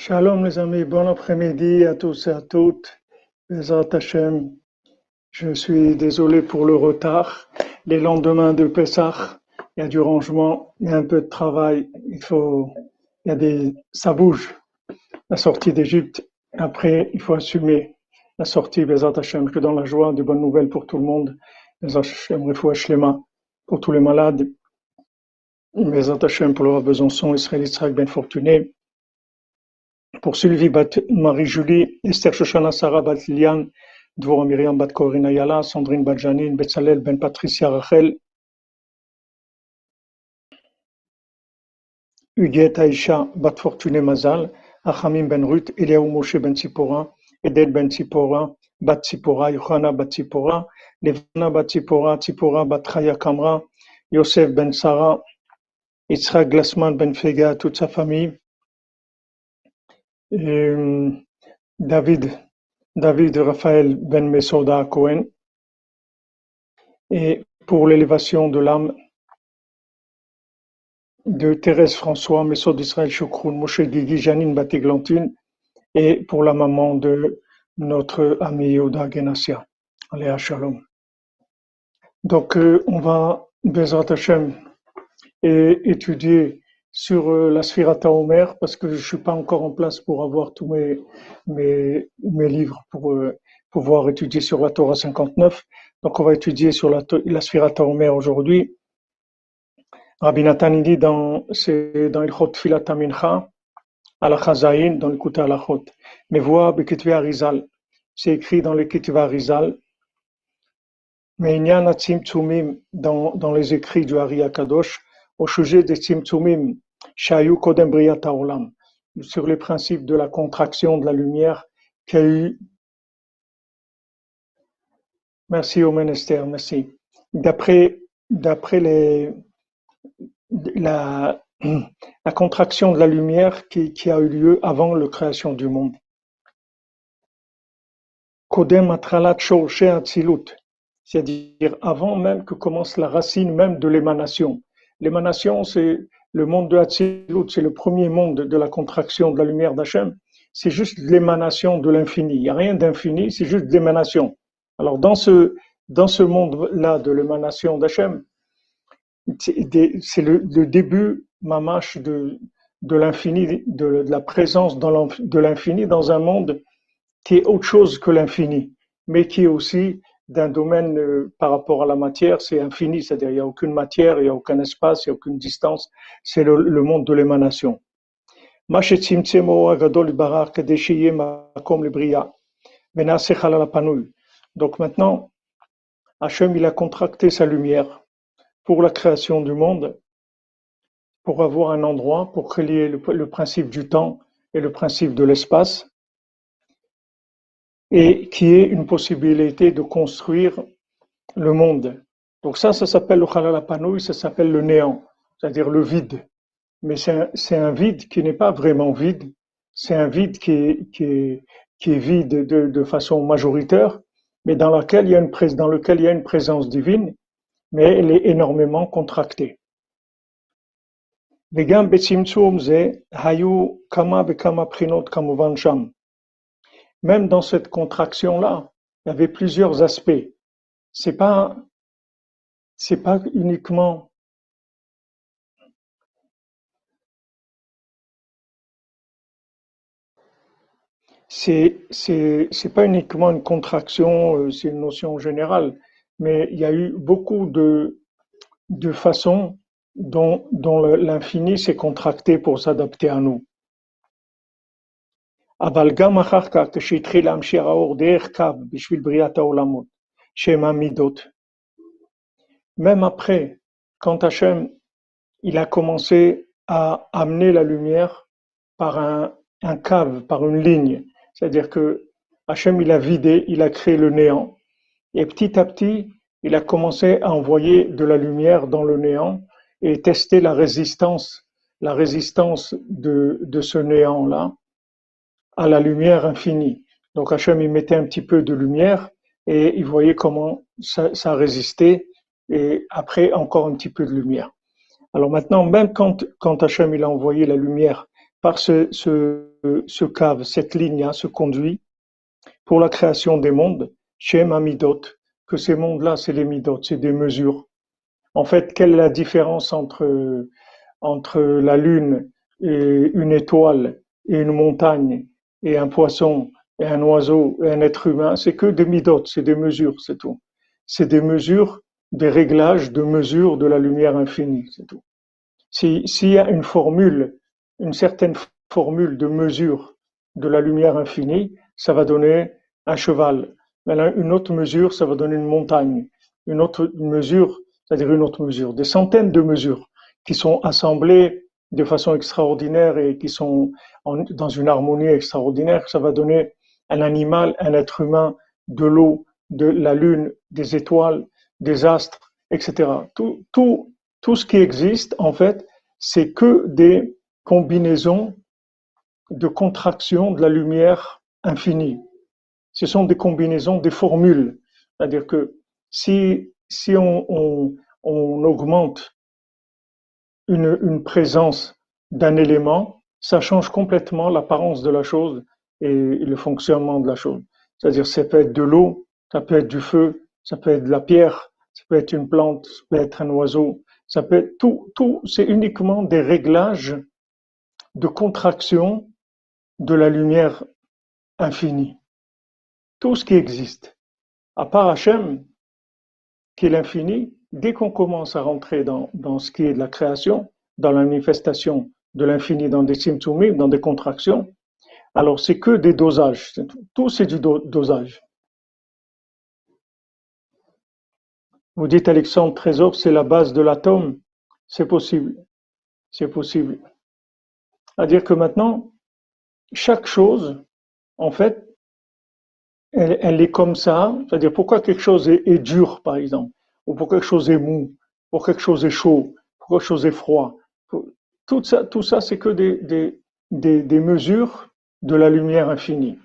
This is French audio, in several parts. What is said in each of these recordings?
Shalom les amis, bon après-midi à tous et à toutes. Hashem, je suis désolé pour le retard. Les lendemains de Pessah, il y a du rangement, il y a un peu de travail, il faut, il y a des, ça bouge. La sortie d'Égypte, après, il faut assumer la sortie Bezat Hashem, que dans la joie, de bonnes nouvelles pour tout le monde. Bezat Hashem, Shlema, pour tous les malades. Bezat Hashem pour le Besançon, Israël Israël Ben Fortuné pour Sylvie Bat Marie-Julie, Esther Shoshana Sarah Bat Liliane, Dvora Myriam Bat Sandrine Bat Janine, Betzalel Ben Patricia Rachel, Huguette Aïcha Bat Fortuné Mazal, Achamim Ben Ruth, Eliaou Moshe Ben Tzipora, Edel Ben Tzipora, Bat Tzipora, Yohana Bat Tzipora, Levana Bat Tzipora, Tzipora Bat Chaya Kamra, Yosef Ben Sarah, Yitzhak Glassman Ben Fega, toute sa famille, David, David Raphaël Ben Mesoda Cohen, et pour l'élévation de l'âme de Thérèse François, Mesod d'Israël Chokroun, Moshe Gigi, Janine Batéglantine, et pour la maman de notre ami Yoda Genassia. Allez, Shalom. Donc, euh, on va, Bezrat Hashem, et étudier sur euh, la Sphirata Omer parce que je suis pas encore en place pour avoir tous mes, livres pour euh, pouvoir étudier sur la Torah 59. Donc on va étudier sur la, la Sphirata Omer aujourd'hui. Rabbi Nathan dit dans, c'est dans Ilchot Filata Mincha, à la Chazaïn, dans le Kuta Alachot. Mais voix Arizal. C'est écrit dans le Ketve Arizal. Mais il y a dans, dans les écrits du Hari Akadosh, au sujet des Tzimtzumim Shayu Kodem Briat Haolam, sur les principes de la contraction de la lumière qu'a eu. Merci au ministère, merci. D'après, d'après les, la, la contraction de la lumière qui, qui a eu lieu avant la création du monde. Kodem Atralat Atzilut, c'est-à-dire avant même que commence la racine même de l'émanation. L'émanation, c'est le monde de Hatzilut, c'est le premier monde de la contraction de la lumière d'Hachem. C'est juste l'émanation de l'infini. Il n'y a rien d'infini, c'est juste l'émanation. Alors, dans ce, dans ce monde-là de l'émanation d'Hachem, c'est le, début, mamache, de, de l'infini, de, de, la présence de l'infini dans un monde qui est autre chose que l'infini, mais qui est aussi d'un domaine euh, par rapport à la matière, c'est infini, c'est-à-dire il n'y a aucune matière, il n'y a aucun espace, il n'y a aucune distance, c'est le, le, monde de l'émanation. Donc maintenant, Hachem, il a contracté sa lumière pour la création du monde, pour avoir un endroit, pour créer le, le principe du temps et le principe de l'espace, et qui est une possibilité de construire le monde. Donc ça, ça s'appelle le Khalal ça s'appelle le néant, c'est-à-dire le vide. Mais c'est un, un, vide qui n'est pas vraiment vide, c'est un vide qui est, qui est, qui est vide de, de, façon majoritaire, mais dans, laquelle il y a une, dans lequel il y a une présence divine, mais elle est énormément contractée. וגם בצמצום זה היו כמה וכמה בחינות כמובן שם. même dans cette contraction-là, il y avait plusieurs aspects. C'est pas, c'est pas uniquement c'est c'est c'est pas uniquement une contraction, euh, c'est une notion générale, mais il y a eu beaucoup de de façons dont dont l'infini s'est contracté pour s'adapter à nous. אבל גם אחר כך, כשהתחיל להמשיך האור דרך קו בשביל בריאת העולמות, שהם המידות, même après, quand Hachem il a commencé à amener la lumière par un, un cave, par une ligne, c'est-à-dire que Hachem il a vidé, il a créé le néant, et petit à petit, il a commencé à envoyer de la lumière dans le néant et tester la résistance, la résistance de, de ce néant-là à la lumière infinie. Donc Hachem, il mettait un petit peu de lumière et il voyait comment ça, résistait et après encore un petit peu de lumière. Alors maintenant, même quand, quand Hachem il a envoyé la lumière par ce, ce, cave, cette ligne, ce conduit, pour la création des mondes, Shem Amidot, que ces mondes-là, c'est les midot, c'est des mesures. En fait, quelle est la différence entre, entre la Lune et une étoile et une montagne et un poisson et un oiseau et un être humain C'est que des midot, c'est des mesures, c'est tout. C'est des mesures, des réglages de mesures de la lumière infinie, c'est tout. S'il y a une formule, une certaine formule de mesure de la lumière infinie, ça va donner un cheval. une autre mesure, ça va donner une montagne. Une autre mesure, c'est-à-dire une autre mesure. Des centaines de mesures qui sont assemblées de façon extraordinaire et qui sont dans une harmonie extraordinaire. Ça va donner un animal, un être humain, de l'eau, de la lune, des étoiles, des astres, etc. Tout, tout, tout ce qui existe, en fait, c'est que des combinaisons de contractions de la lumière infinie. Ce sont des combinaisons, des formules. C'est-à-dire que si, si on, on, on augmente une, une présence d'un élément, ça change complètement l'apparence de la chose et le fonctionnement de la chose. C'est-à-dire, ça peut être de l'eau, ça peut être du feu, ça peut être de la pierre, ça peut être une plante, ça peut être un oiseau, ça peut être tout, tout, c'est uniquement des réglages de contraction de la lumière infinie. Tout ce qui existe, à part Hachem, qui est l'infini, dès qu'on commence à rentrer dans, ce qui est de la création, dans la manifestation de l'infini, dans des symptômes, dans des contractions, alors c'est que des dosages. Tout, c'est du dosage. Vous dites Alexandre Trésor, c'est la base de l'atome. C'est possible. C'est possible. C'est-à-dire que maintenant, chaque chose, en fait, elle, est comme ça. C'est-à-dire pourquoi quelque chose est, dur, par exemple, ou pourquoi quelque chose est mou, pourquoi quelque chose est chaud, pourquoi quelque chose est froid. Tout ça, tout ça c'est que des mesures de la lumière infinie.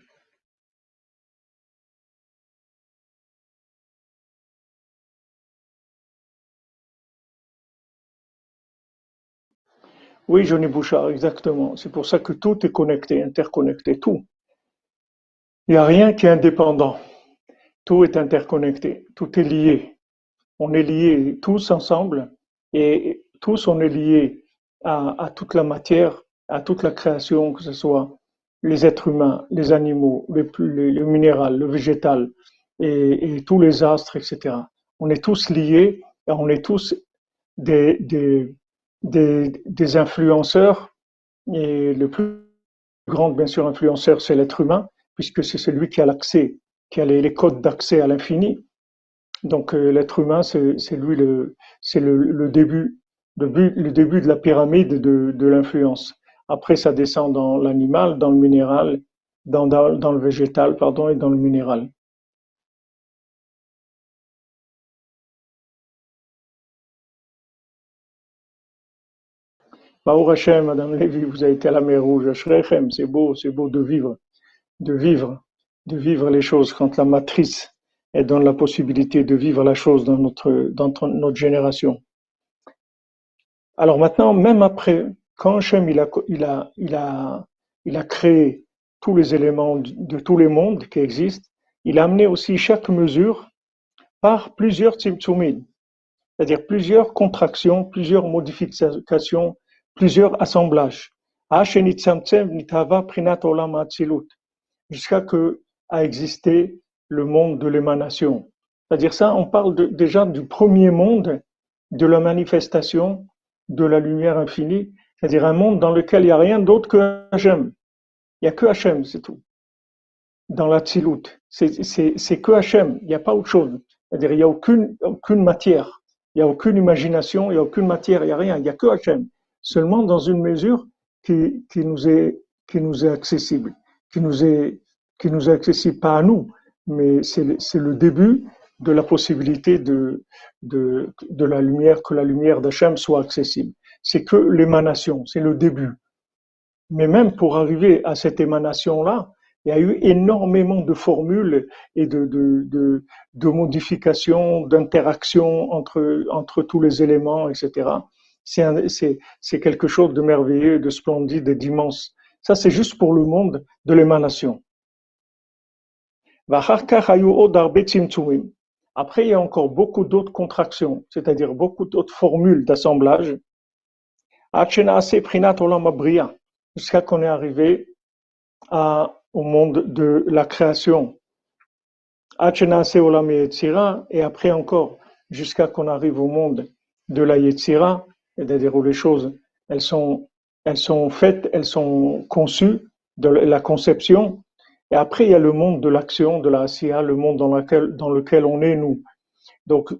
Oui, Johnny Bouchard, exactement. C'est pour ça que tout est connecté, interconnecté, tout. Il n'y a rien qui est indépendant. Tout est interconnecté, tout est lié. On est liés tous ensemble et tous on est liés à, toute la matière, à toute la création, que ce soit les êtres humains, les animaux, le, minéral, le végétal et, tous les astres, etc. On est tous liés et on est tous des, influenceurs, et le plus grand, bien sûr, influenceur, c'est l'être humain, puisque c'est celui qui a l'accès, qui a les, codes d'accès à l'infini. Donc euh, l'être humain, c'est lui le, c'est le, début, le, début de la pyramide de, de l'influence. Après, ça descend dans l'animal, dans le minéral, dans, dans, dans, le végétal, pardon, et dans le minéral. Baruch Hashem, Madame Lévy, vous avez été à la mer Rouge, c'est beau, c'est beau de vivre, de vivre, de vivre les choses quand la matrice elle donne la possibilité de vivre la chose dans notre, dans notre génération. Alors maintenant, même après, quand Hashem il a, il a, il a, il a créé tous les éléments de, tous les mondes qui existent, il a amené aussi chaque mesure par plusieurs tzimtzumim, c'est-à-dire plusieurs contractions, plusieurs modifications, plusieurs assemblages. Jusqu'à que a existé le monde de l'émanation. C'est-à-dire ça, on parle déjà du premier monde de la manifestation de la lumière infinie, c'est-à-dire un monde dans lequel il n'y a rien d'autre que Hachem. Il n'y a que Hachem, c'est tout. Dans la Tzilut. C'est que Hachem, il n'y a pas autre chose. C'est-à-dire il n'y a aucune, aucune matière, il n'y a aucune imagination, il n'y a aucune matière, il n'y a rien, il n'y a que Hachem seulement dans une mesure qui, qui, nous est, qui nous est accessible, qui nous est, qui nous est accessible pas à nous, mais c'est le début de la possibilité de, de, de la lumière, que la lumière d'Hachem soit accessible. C'est que l'émanation, c'est le début. Mais même pour arriver à cette émanation-là, il y a eu énormément de formules et de, de, de, modifications, d'interactions entre, entre tous les éléments, etc c'est quelque chose de merveilleux, de splendide et d'immense. Ça, c'est juste pour le monde de l'émanation. Après, il y a encore beaucoup d'autres contractions, c'est-à-dire beaucoup d'autres formules d'assemblage. Jusqu'à qu'on est arrivé au monde de la création. Et après encore, jusqu'à qu'on arrive au monde de la Yetzira, c'est-à-dire où les choses, elles sont, elles sont faites, elles sont conçues, de la conception, et après il y a le monde de l'action, de la Asiya, le monde dans lequel on est nous. Donc,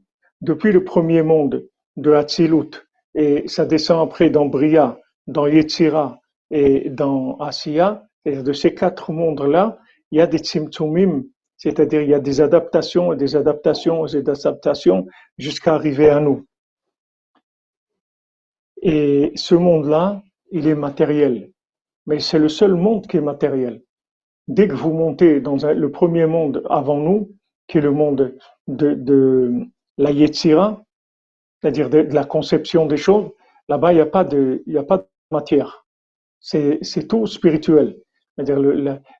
depuis le premier monde de Hatzilut, et ça descend après dans Bria, dans Yetzira et dans Asiya, et de ces quatre mondes-là, il y a des tzimtzumim, c'est-à-dire il y a des adaptations et des adaptations et des adaptations jusqu'à arriver à nous. Et ce monde-là, il est matériel. Mais c'est le seul monde qui est matériel. Dès que vous montez dans le premier monde avant nous, qui est le monde de, la Yetzira, c'est-à-dire de, la conception des choses, là-bas, il n'y a, pas de, matière. C'est tout spirituel. C'est-à-dire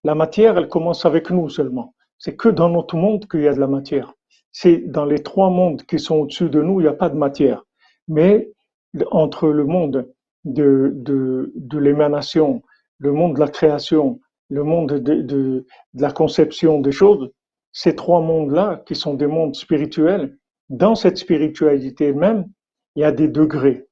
la, matière, elle commence avec nous seulement. C'est que dans notre monde qu'il y a de la matière. C'est dans les trois mondes qui sont au-dessus de nous, il n'y a pas de matière. Mais entre le monde de, de, de l'émanation, le monde de la création, le monde de, de, la conception des choses, ces trois mondes-là, qui sont des mondes spirituels, dans cette spiritualité même, il y a des degrés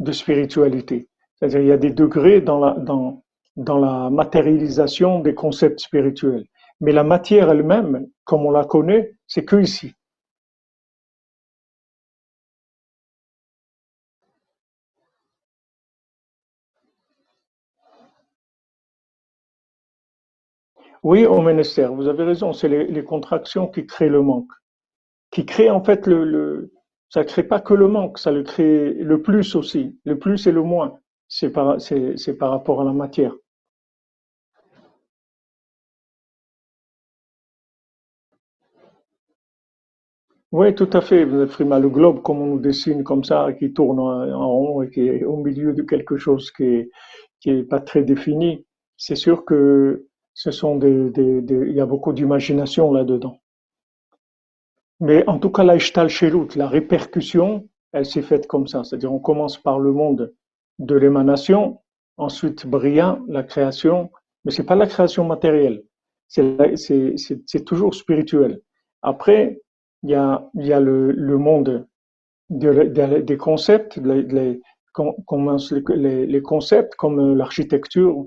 de spiritualité. C'est-à-dire, il y a des degrés dans la, dans, dans la matérialisation des concepts spirituels. Mais la matière elle-même, comme on la connaît, c'est que ici. Oui, au ministère, vous avez raison, c'est les, contractions qui créent le manque. Qui créent en fait le, le ça crée pas que le manque, ça le crée le plus aussi. Le plus et le moins. C'est par, c'est, par rapport à la matière. Oui, tout à fait, Frima. Le globe, comme on nous dessine comme ça, qui tourne en, rond et qui est au milieu de quelque chose qui est, qui est pas très défini, c'est sûr que il y a beaucoup d'imagination là-dedans. Mais en tout cas, la la répercussion, elle s'est faite comme ça. C'est-à-dire, on commence par le monde de l'émanation, ensuite Bria, la création, mais c'est pas la création matérielle. C'est toujours spirituel. Après, il y a, le, monde des concepts, les, les, les, les concepts comme l'architecture,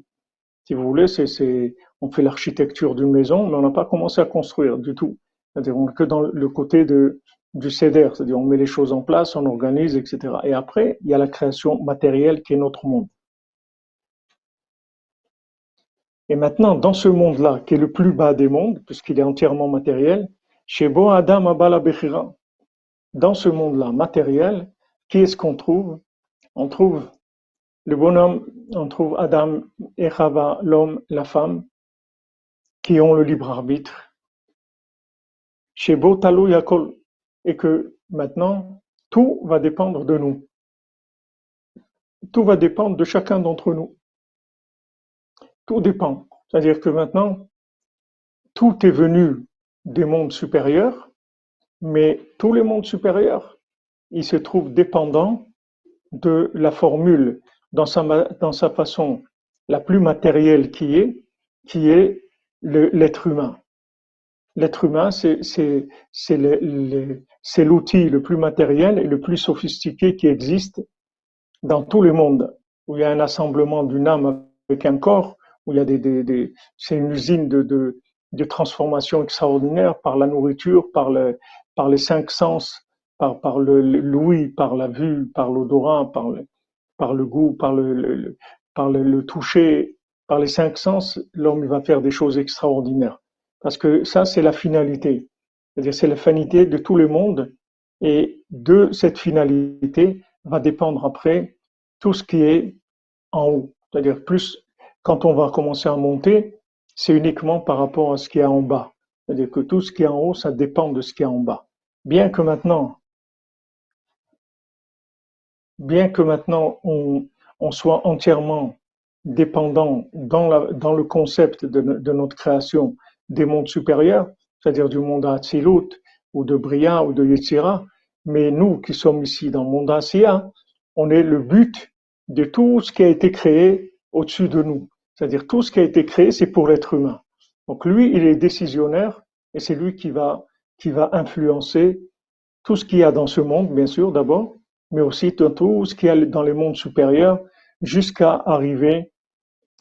si vous voulez, c'est, on fait l'architecture d'une maison, mais on n'a pas commencé à construire du tout. C'est-à-dire, on est que dans le côté de, du CEDER, c'est-à-dire on met les choses en place, on organise, etc. Et après, il y a la création matérielle qui est notre monde. Et maintenant, dans ce monde-là, qui est le plus bas des mondes, puisqu'il est entièrement matériel, chez Bo Adam Abala Bechira, dans ce monde-là matériel, qui est-ce qu'on trouve? On trouve le bonhomme, on trouve Adam et l'homme, la femme, qui ont le libre arbitre. Chez Talou Yakol, et que maintenant, tout va dépendre de nous. Tout va dépendre de chacun d'entre nous. Tout dépend. C'est-à-dire que maintenant, tout est venu des mondes supérieurs, mais tous les mondes supérieurs, ils se trouvent dépendants de la formule dans sa façon la plus matérielle qui est, qui est l'être humain. L'être humain, c'est l'outil le plus matériel et le plus sophistiqué qui existe dans tous les mondes, où il y a un assemblement d'une âme avec un corps, où il y a des, c'est une usine de, de, transformation extraordinaire par la nourriture, par, le, par les cinq sens, par, par le l'ouïe, par la vue, par l'odorat, par le, par le goût, par le, par le, toucher, par les cinq sens, l'homme va faire des choses extraordinaires. Parce que ça, c'est la finalité. C'est-à-dire, c'est la finalité de tout le monde. Et de cette finalité va dépendre après tout ce qui est en haut. C'est-à-dire, plus, quand on va commencer à monter, c'est uniquement par rapport à ce qui est en bas. C'est-à-dire que tout ce qui est en haut, ça dépend de ce qui est en bas. Bien que maintenant, bien que maintenant on, on soit entièrement dépendant dans, la, dans le concept de, de, notre création des mondes supérieurs, c'est-à-dire du monde Atzilut ou de Bria ou de Yetzira, mais nous qui sommes ici dans le monde Asiya, on est le but de tout ce qui a été créé au-dessus de nous. C'est-à-dire tout ce qui a été créé, c'est pour l'être humain. Donc lui, il est décisionnaire et c'est lui qui va, qui va influencer tout ce qu'il y a dans ce monde, bien sûr, d'abord, mais aussi tout ce qu'il y a dans les mondes supérieurs, jusqu'à arriver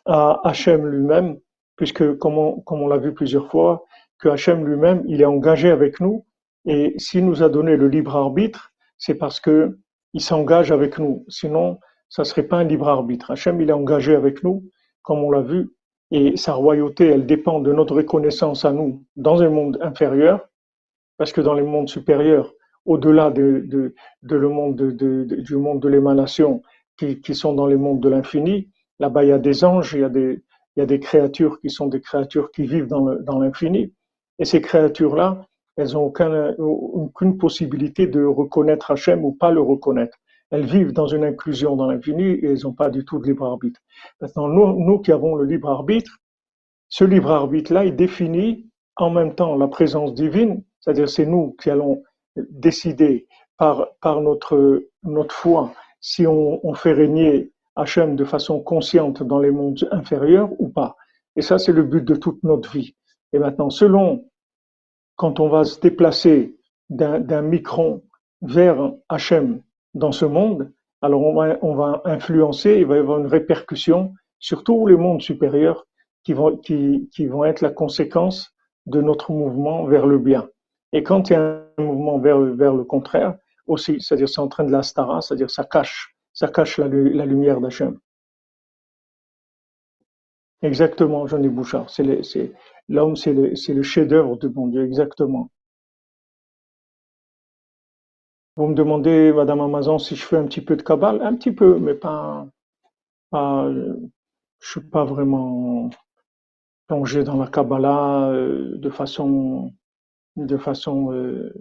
à Hachem lui-même, puisque comme on, comme on l'a vu plusieurs fois, que Hachem lui-même, il est engagé avec nous, et s'il nous a donné le libre arbitre, c'est parce que il s'engage avec nous. Sinon, ça serait pas un libre arbitre. Hachem, il est engagé avec nous, comme on l'a vu, et sa royauté, elle dépend de notre reconnaissance à nous dans un monde inférieur, parce que dans les mondes supérieurs, au-delà de, de, de, le monde de, du monde de l'émanation, qui, qui, sont dans les mondes de l'infini, là-bas il y a des anges, il y a des, il y a des créatures qui sont des créatures qui vivent dans l'infini, et ces créatures-là, elles n'ont aucun, aucune possibilité de reconnaître Hachem ou pas le reconnaître. Elles vivent dans une inclusion dans l'infini et elles n'ont pas du tout de libre arbitre. Maintenant, nous, nous qui avons le libre arbitre, ce libre arbitre-là, il définit en même temps la présence divine, c'est-à-dire c'est nous qui allons décider par, par notre, notre foi si on, on fait régner Hachem de façon consciente dans les mondes inférieurs ou pas. Et ça, c'est le but de toute notre vie. Et maintenant, selon quand on va se déplacer d'un micron vers Hachem dans ce monde, alors on va, on va influencer, il va y avoir une répercussion sur tous les mondes supérieurs qui vont, qui, qui vont être la conséquence de notre mouvement vers le bien. Et quand il y a un mouvement vers, vers le contraire, aussi, c'est-à-dire c'est en train de l'astara, c'est-à-dire ça cache, ça cache la, lumière d'Hachem. Exactement, Jean-Luc Bouchard. C'est L'homme, c'est le, chef-d'œuvre de bon Dieu, exactement. Vous me demandez, Madame Amazon, si je fais un petit peu de Kabbale Un petit peu, mais pas, pas je suis pas vraiment plongé dans la Kabbalah euh, de façon, de façon, euh,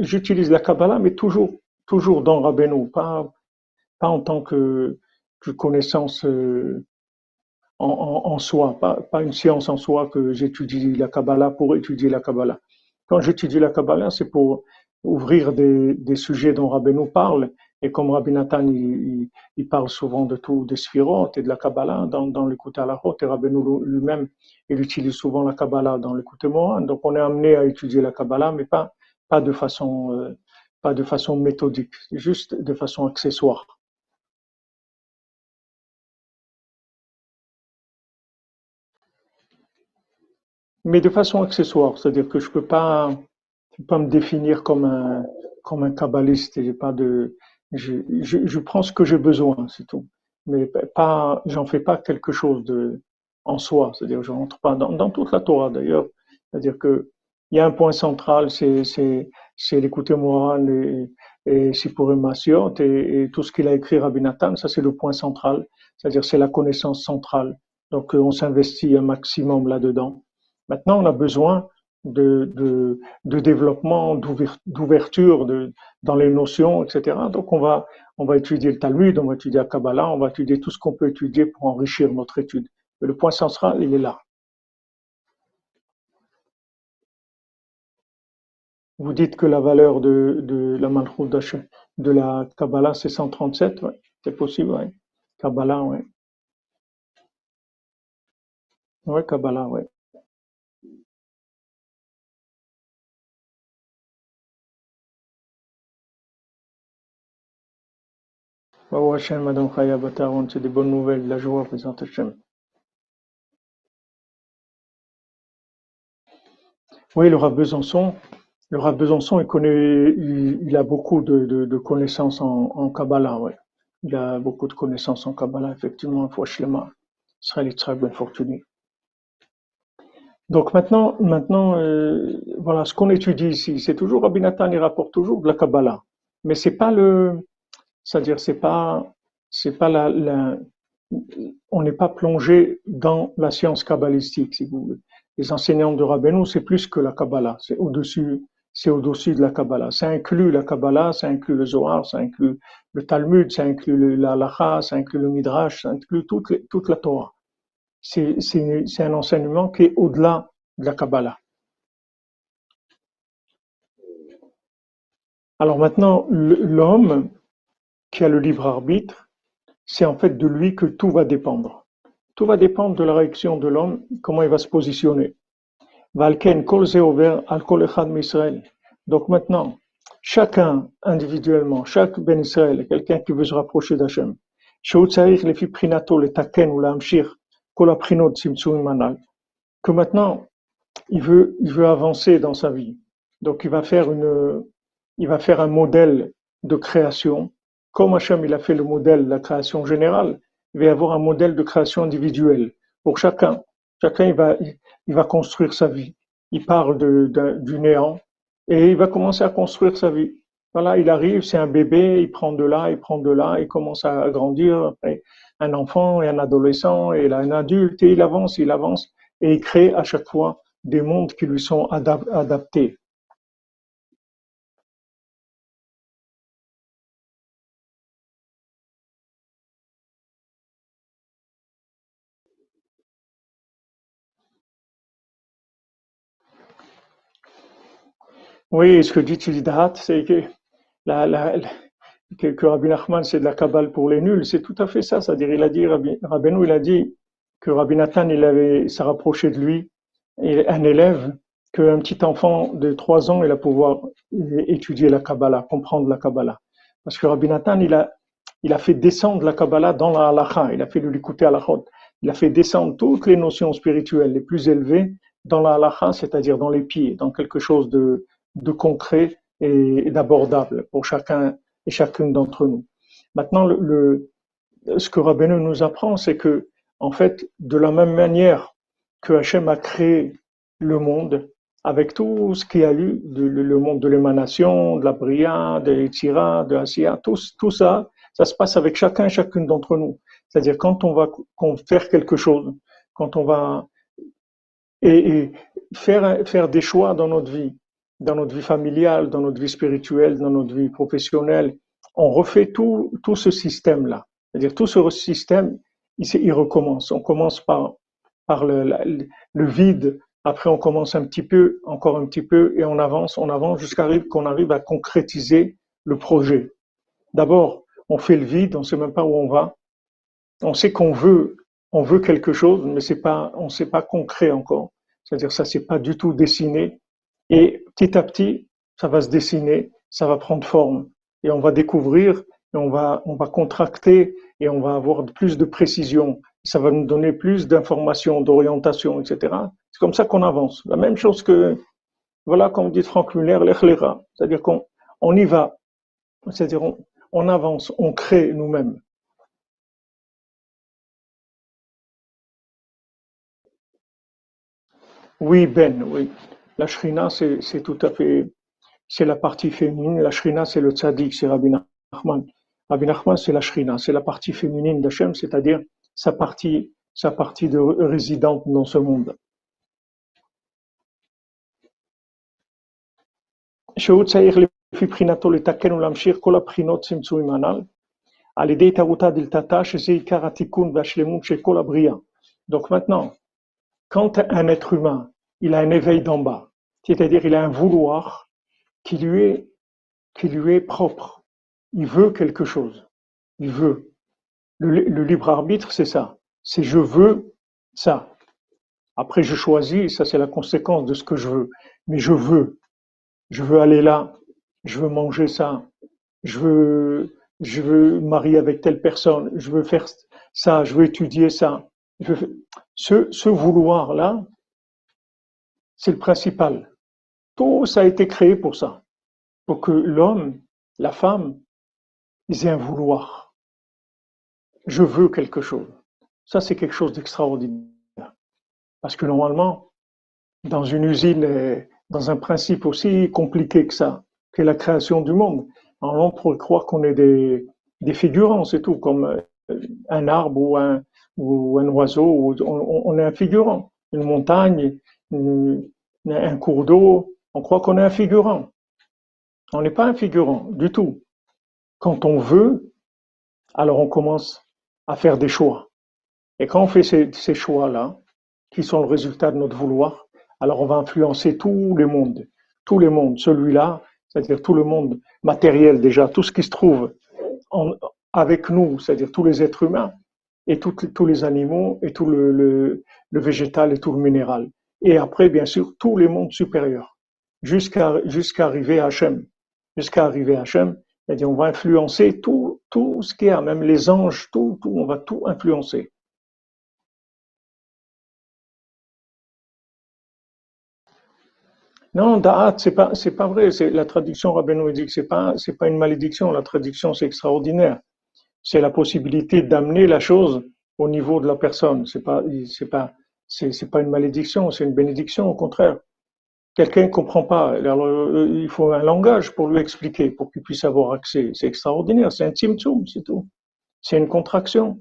j'utilise la Kabbalah, mais toujours, toujours dans Rabbeinu, pas, pas en tant que, que connaissance euh, en, en, soi, pas, pas, une science en soi que j'étudie la Kabbalah pour étudier la Kabbalah. Quand j'étudie la Kabbalah, c'est pour ouvrir des, des, sujets dont Rabbeinu parle. Et comme Rabbi Nathan, il, il, parle souvent de tout, des sphirotes et de la Kabbalah dans, dans l'écoute à la route, et Rabbeinu lui-même, il utilise souvent la Kabbalah dans l'écoute Moran. Donc on est amené à étudier la Kabbalah, mais pas, pas de façon, euh, pas de façon méthodique, juste de façon accessoire. Mais de façon accessoire, c'est-à-dire que je peux pas, peux pas me définir comme un comme un kabbaliste. J'ai pas de, je, je, je, prends ce que j'ai besoin, c'est tout. Mais pas, j'en fais pas quelque chose de en soi, c'est-à-dire je rentre pas dans, dans toute la Torah d'ailleurs, c'est-à-dire que il y a un point central, c'est c'est c'est l'écouter moral et, et Sipurim Masiot et, et tout ce qu'il a écrit Rabbi Nathan, ça c'est le point central, c'est-à-dire c'est la connaissance centrale. Donc on s'investit un maximum là-dedans. Maintenant, on a besoin de, de, de développement, d'ouverture dans les notions, etc. Donc, on va, on va étudier le Talmud, on va étudier la Kabbalah, on va étudier tout ce qu'on peut étudier pour enrichir notre étude. Le point central, il est là. Vous dites que la valeur de, de la Malchut de la Kabbalah, c'est 137, ouais. c'est possible, oui. Kabbalah, oui. Oui, Kabbalah, oui. Madame c'est des bonnes nouvelles, la joie. Oui, le Rav Besançon, le Rav Besançon, il connaît, il, a beaucoup de, de, de connaissances en, Kabbalah, ouais. Il a beaucoup de connaissances en Kabbalah, effectivement, fois Shlema, Israël Yitzhak Ben Fortuné. Donc maintenant, maintenant, euh, voilà, ce qu'on étudie ici, c'est toujours Rabbi Nathan, il rapporte toujours de la Kabbalah, mais c'est pas le, c'est-à-dire, c'est pas, c'est pas la, on n'est pas plongé dans la science kabbalistique, si vous voulez. Les enseignants de Rabbeinu, c'est plus que la Kabbalah, c'est au-dessus, c'est au-dessus de la Kabbalah. Ça inclut la Kabbalah, ça inclut le Zohar, ça inclut le Talmud, ça inclut la Lacha, ça inclut le Midrash, ça inclut toute, toute la Torah. C'est un enseignement qui est au-delà de la Kabbalah. Alors maintenant, l'homme qui a le libre arbitre, c'est en fait de lui que tout va dépendre. Tout va dépendre de la réaction de l'homme, comment il va se positionner. Donc maintenant, chacun individuellement, chaque Ben Israël, quelqu'un qui veut se rapprocher d'Hachem, que maintenant, il veut, il veut avancer dans sa vie. Donc il va faire une, il va faire un modèle de création. Comme Hachem, il a fait le modèle de la création générale, il va y avoir un modèle de création individuelle pour chacun. Chacun, il va, il va construire sa vie. Il parle de, du néant et il va commencer à construire sa vie. Voilà, il arrive, c'est un bébé, il prend de là, il prend de là, il commence à grandir. Après, un enfant et un adolescent et un adulte et il avance, il avance et il crée à chaque fois des mondes qui lui sont adaptés. Oui, ce que dit Tzidat, c'est que, la, la, que, que Rabbi Nachman, c'est de la cabale pour les nuls. C'est tout à fait ça. C'est-à-dire, il a dit, Rabbi, il a dit que Rabbi Nathan, il avait s'est rapproché de lui, un élève, qu'un petit enfant de trois ans, il a pouvoir étudier la Kabbalah, comprendre la Kabbalah. Parce que Rabbi Nathan, il a, il a fait descendre la Kabbalah dans la halakha, il a fait l'écouter à la Il a fait descendre toutes les notions spirituelles les plus élevées dans la halakha, c'est-à-dire dans les pieds, dans quelque chose de, de concret et, d'abordable pour chacun et chacune d'entre nous. Maintenant, le, ce que Rabbeinu nous apprend, c'est que, en fait, de la même manière que Hachem a créé le monde, avec tout ce qu'il y a eu, le monde de l'émanation, de la Bria, de l'Etira, de l'Asiya, tout, tout ça, ça se passe avec chacun et chacune d'entre nous. C'est-à-dire quand on va faire quelque chose, quand on va et, faire, faire des choix dans notre vie, dans notre vie familiale, dans notre vie spirituelle, dans notre vie professionnelle, on refait tout, tout ce système-là. C'est-à-dire tout ce système, il, recommence. On commence par, par le, vide, après on commence un petit peu, encore un petit peu, et on avance, on avance jusqu'à qu'on arrive à concrétiser le projet. D'abord, on fait le vide, on ne sait même pas où on va. On sait qu'on veut, on veut quelque chose, mais c'est pas, on ne sait pas concret encore. C'est-à-dire ça c'est pas du tout dessiné. Et petit à petit, ça va se dessiner, ça va prendre forme, et on va découvrir, et on va, on va contracter, et on va avoir plus de précision. Ça va nous donner plus d'informations, d'orientation, etc. C'est comme ça qu'on avance. La même chose que, voilà, comme dit Franck Muller, l'echlera. C'est-à-dire qu'on on y va. C'est-à-dire on, on avance, on crée nous-mêmes. Oui, Ben, oui. La shrina, c'est tout à fait, c'est la partie féminine. La shrina, c'est le tzaddik, c'est Rabbi Nachman. Rabbi Nachman, c'est la shrina, c'est la partie féminine d'Hachem, c'est-à-dire sa partie, de résidente dans ce monde. Donc maintenant, quand un être humain, il a un éveil d'en bas, c'est-à-dire, il a un vouloir qui lui est, propre. Il veut quelque chose. Il veut. Le, libre arbitre, c'est ça. C'est je veux ça. Après, je choisis, ça c'est la conséquence de ce que je veux. Mais je veux. Je veux aller là. Je veux manger ça. Je veux, marier avec telle personne. Je veux faire ça. Je veux étudier ça. ce, ce vouloir-là, c'est le principal. Tout ça a été créé pour ça, pour que l'homme, la femme, ils aient un vouloir. Je veux quelque chose. Ça, c'est quelque chose d'extraordinaire. Parce que normalement, dans une usine, dans un principe aussi compliqué que ça, que la création du monde, on pourrait croire qu'on est des, figurants, c'est tout, comme euh, un arbre ou un oiseau, on, est un figurant. Une montagne, un cours d'eau, On croit qu'on est un figurant. On n'est pas un figurant du tout. Quand on veut, alors on commence à faire des choix. Et quand on fait ces, choix-là, qui sont le résultat de notre vouloir, alors on va influencer tous les mondes, tous les mondes. Celui-là, c'est-à-dire tout le monde matériel déjà, tout ce qui se trouve avec nous, c'est-à-dire tous les êtres humains, et tous les animaux, et tout le, végétal et tout le minéral. Et après, bien sûr, tous les mondes supérieurs, jusqu'à arriver à Hachem. Jusqu'à arriver à Hachem, on va influencer tout, tout ce qu'il y a, même les anges, tout, tout, on va tout influencer. Non, da'at, c'est pas, pas vrai. C'est la traduction Rabbeinu dit que c'est pas, pas une malédiction. La traduction, c'est extraordinaire. C'est la possibilité d'amener la chose au niveau de la personne. C'est pas, pas, c'est pas une malédiction, c'est une bénédiction, au contraire. Quelqu'un ne comprend pas. Alors, euh, il faut un langage pour lui expliquer, pour qu'il puisse avoir accès. C'est extraordinaire. C'est un timtum, c'est tout. C'est une contraction.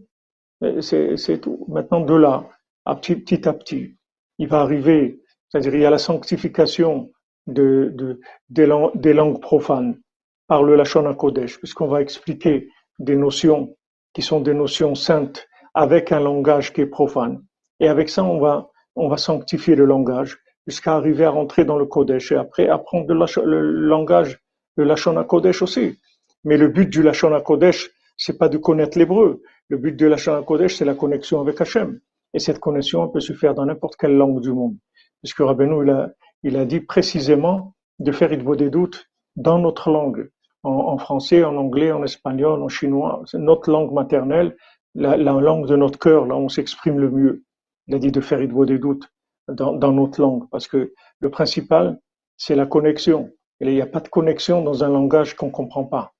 C'est, c'est tout. Maintenant, de là, à petit, petit à petit, il va arriver c'est-à-dire il y a la sanctification de, de, des, langues, profanes par le Lachon Kodesh, puisqu'on va expliquer des notions qui sont des notions saintes avec un langage qui est profane. Et avec ça, on va sanctifier le langage jusqu'à arriver à rentrer dans le Kodesh et après apprendre le, langage, le Lachon Kodesh aussi. Mais le but du Lachon Kodesh, c'est pas de connaître l'hébreu. Le but du Lachon Kodesh, c'est la connexion avec Hachem. Et cette connexion peut se faire dans n'importe quelle langue du monde puisque Rabbeinu il a, il a dit précisément de faire des doutes dans notre langue, en, français, en anglais, en espagnol, en chinois, c'est notre langue maternelle, la, langue de notre cœur, là où on s'exprime le mieux. Il a dit de faire des doutes dans, dans notre langue, parce que le principal, c'est la connexion. Il n'y a pas de connexion dans un langage qu'on ne comprend pas.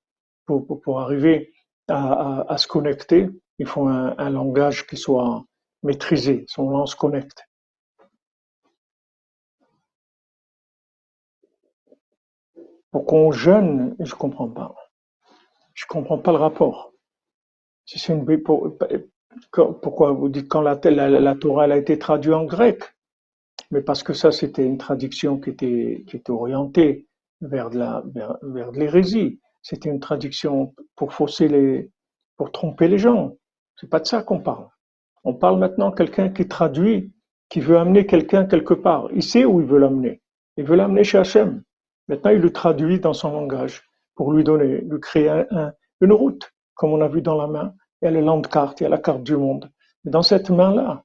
Pour, pour, pour arriver à, à, à, se connecter, il faut un, un langage qui soit maîtrisé, son lance connecte. Pourquoi on jeûne Je comprends pas. Je comprends pas le rapport. Si c'est une pourquoi vous dites quand la, la, Torah a été traduite en grec? Mais parce que ça c'était une traduction qui était qui était orientée vers de la vers, vers l'hérésie. C'était une traduction pour fausser les pour tromper les gens. C'est pas de ça qu'on parle. On parle maintenant quelqu'un qui traduit, qui veut amener quelqu'un quelque part. Il sait où il veut l'amener. Il veut l'amener chez Hachem. Maintenant, il le traduit dans son langage pour lui donner, lui créer un, une route, comme on a vu dans la main. Il y a le carte, il y a la carte du monde. Et dans cette main-là,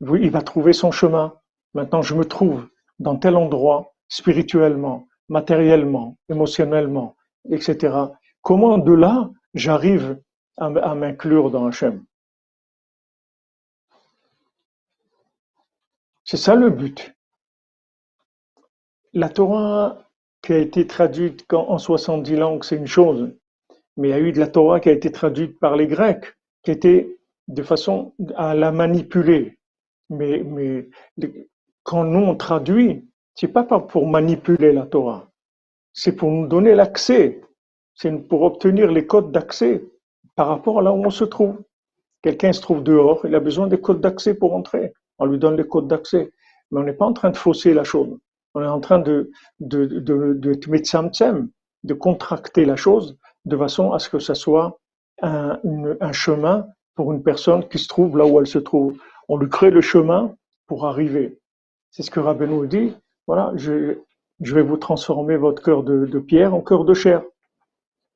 il va trouver son chemin. Maintenant, je me trouve dans tel endroit, spirituellement, matériellement, émotionnellement, etc. Comment de là, j'arrive à, m'inclure dans Hachem? C'est ça le but. La Torah qui a été traduite en 70 langues, c'est une chose, mais il y a eu de la Torah qui a été traduite par les Grecs, qui était de façon à la manipuler. Mais, mais quand nous on traduit, c'est pas pour manipuler la Torah, c'est pour nous donner l'accès, c'est pour obtenir les codes d'accès par rapport à là où on se trouve. Quelqu'un se trouve dehors, il a besoin des codes d'accès pour entrer. On lui donne les codes d'accès. Mais on n'est pas en train de fausser la chose on est en train de, de, de, de, de contracter la chose de façon à ce que ce soit un, un chemin pour une personne qui se trouve là où elle se trouve. On lui crée le chemin pour arriver. C'est ce que Rabbeinu dit. Voilà, je, je vais vous transformer votre cœur de, de pierre en cœur de chair.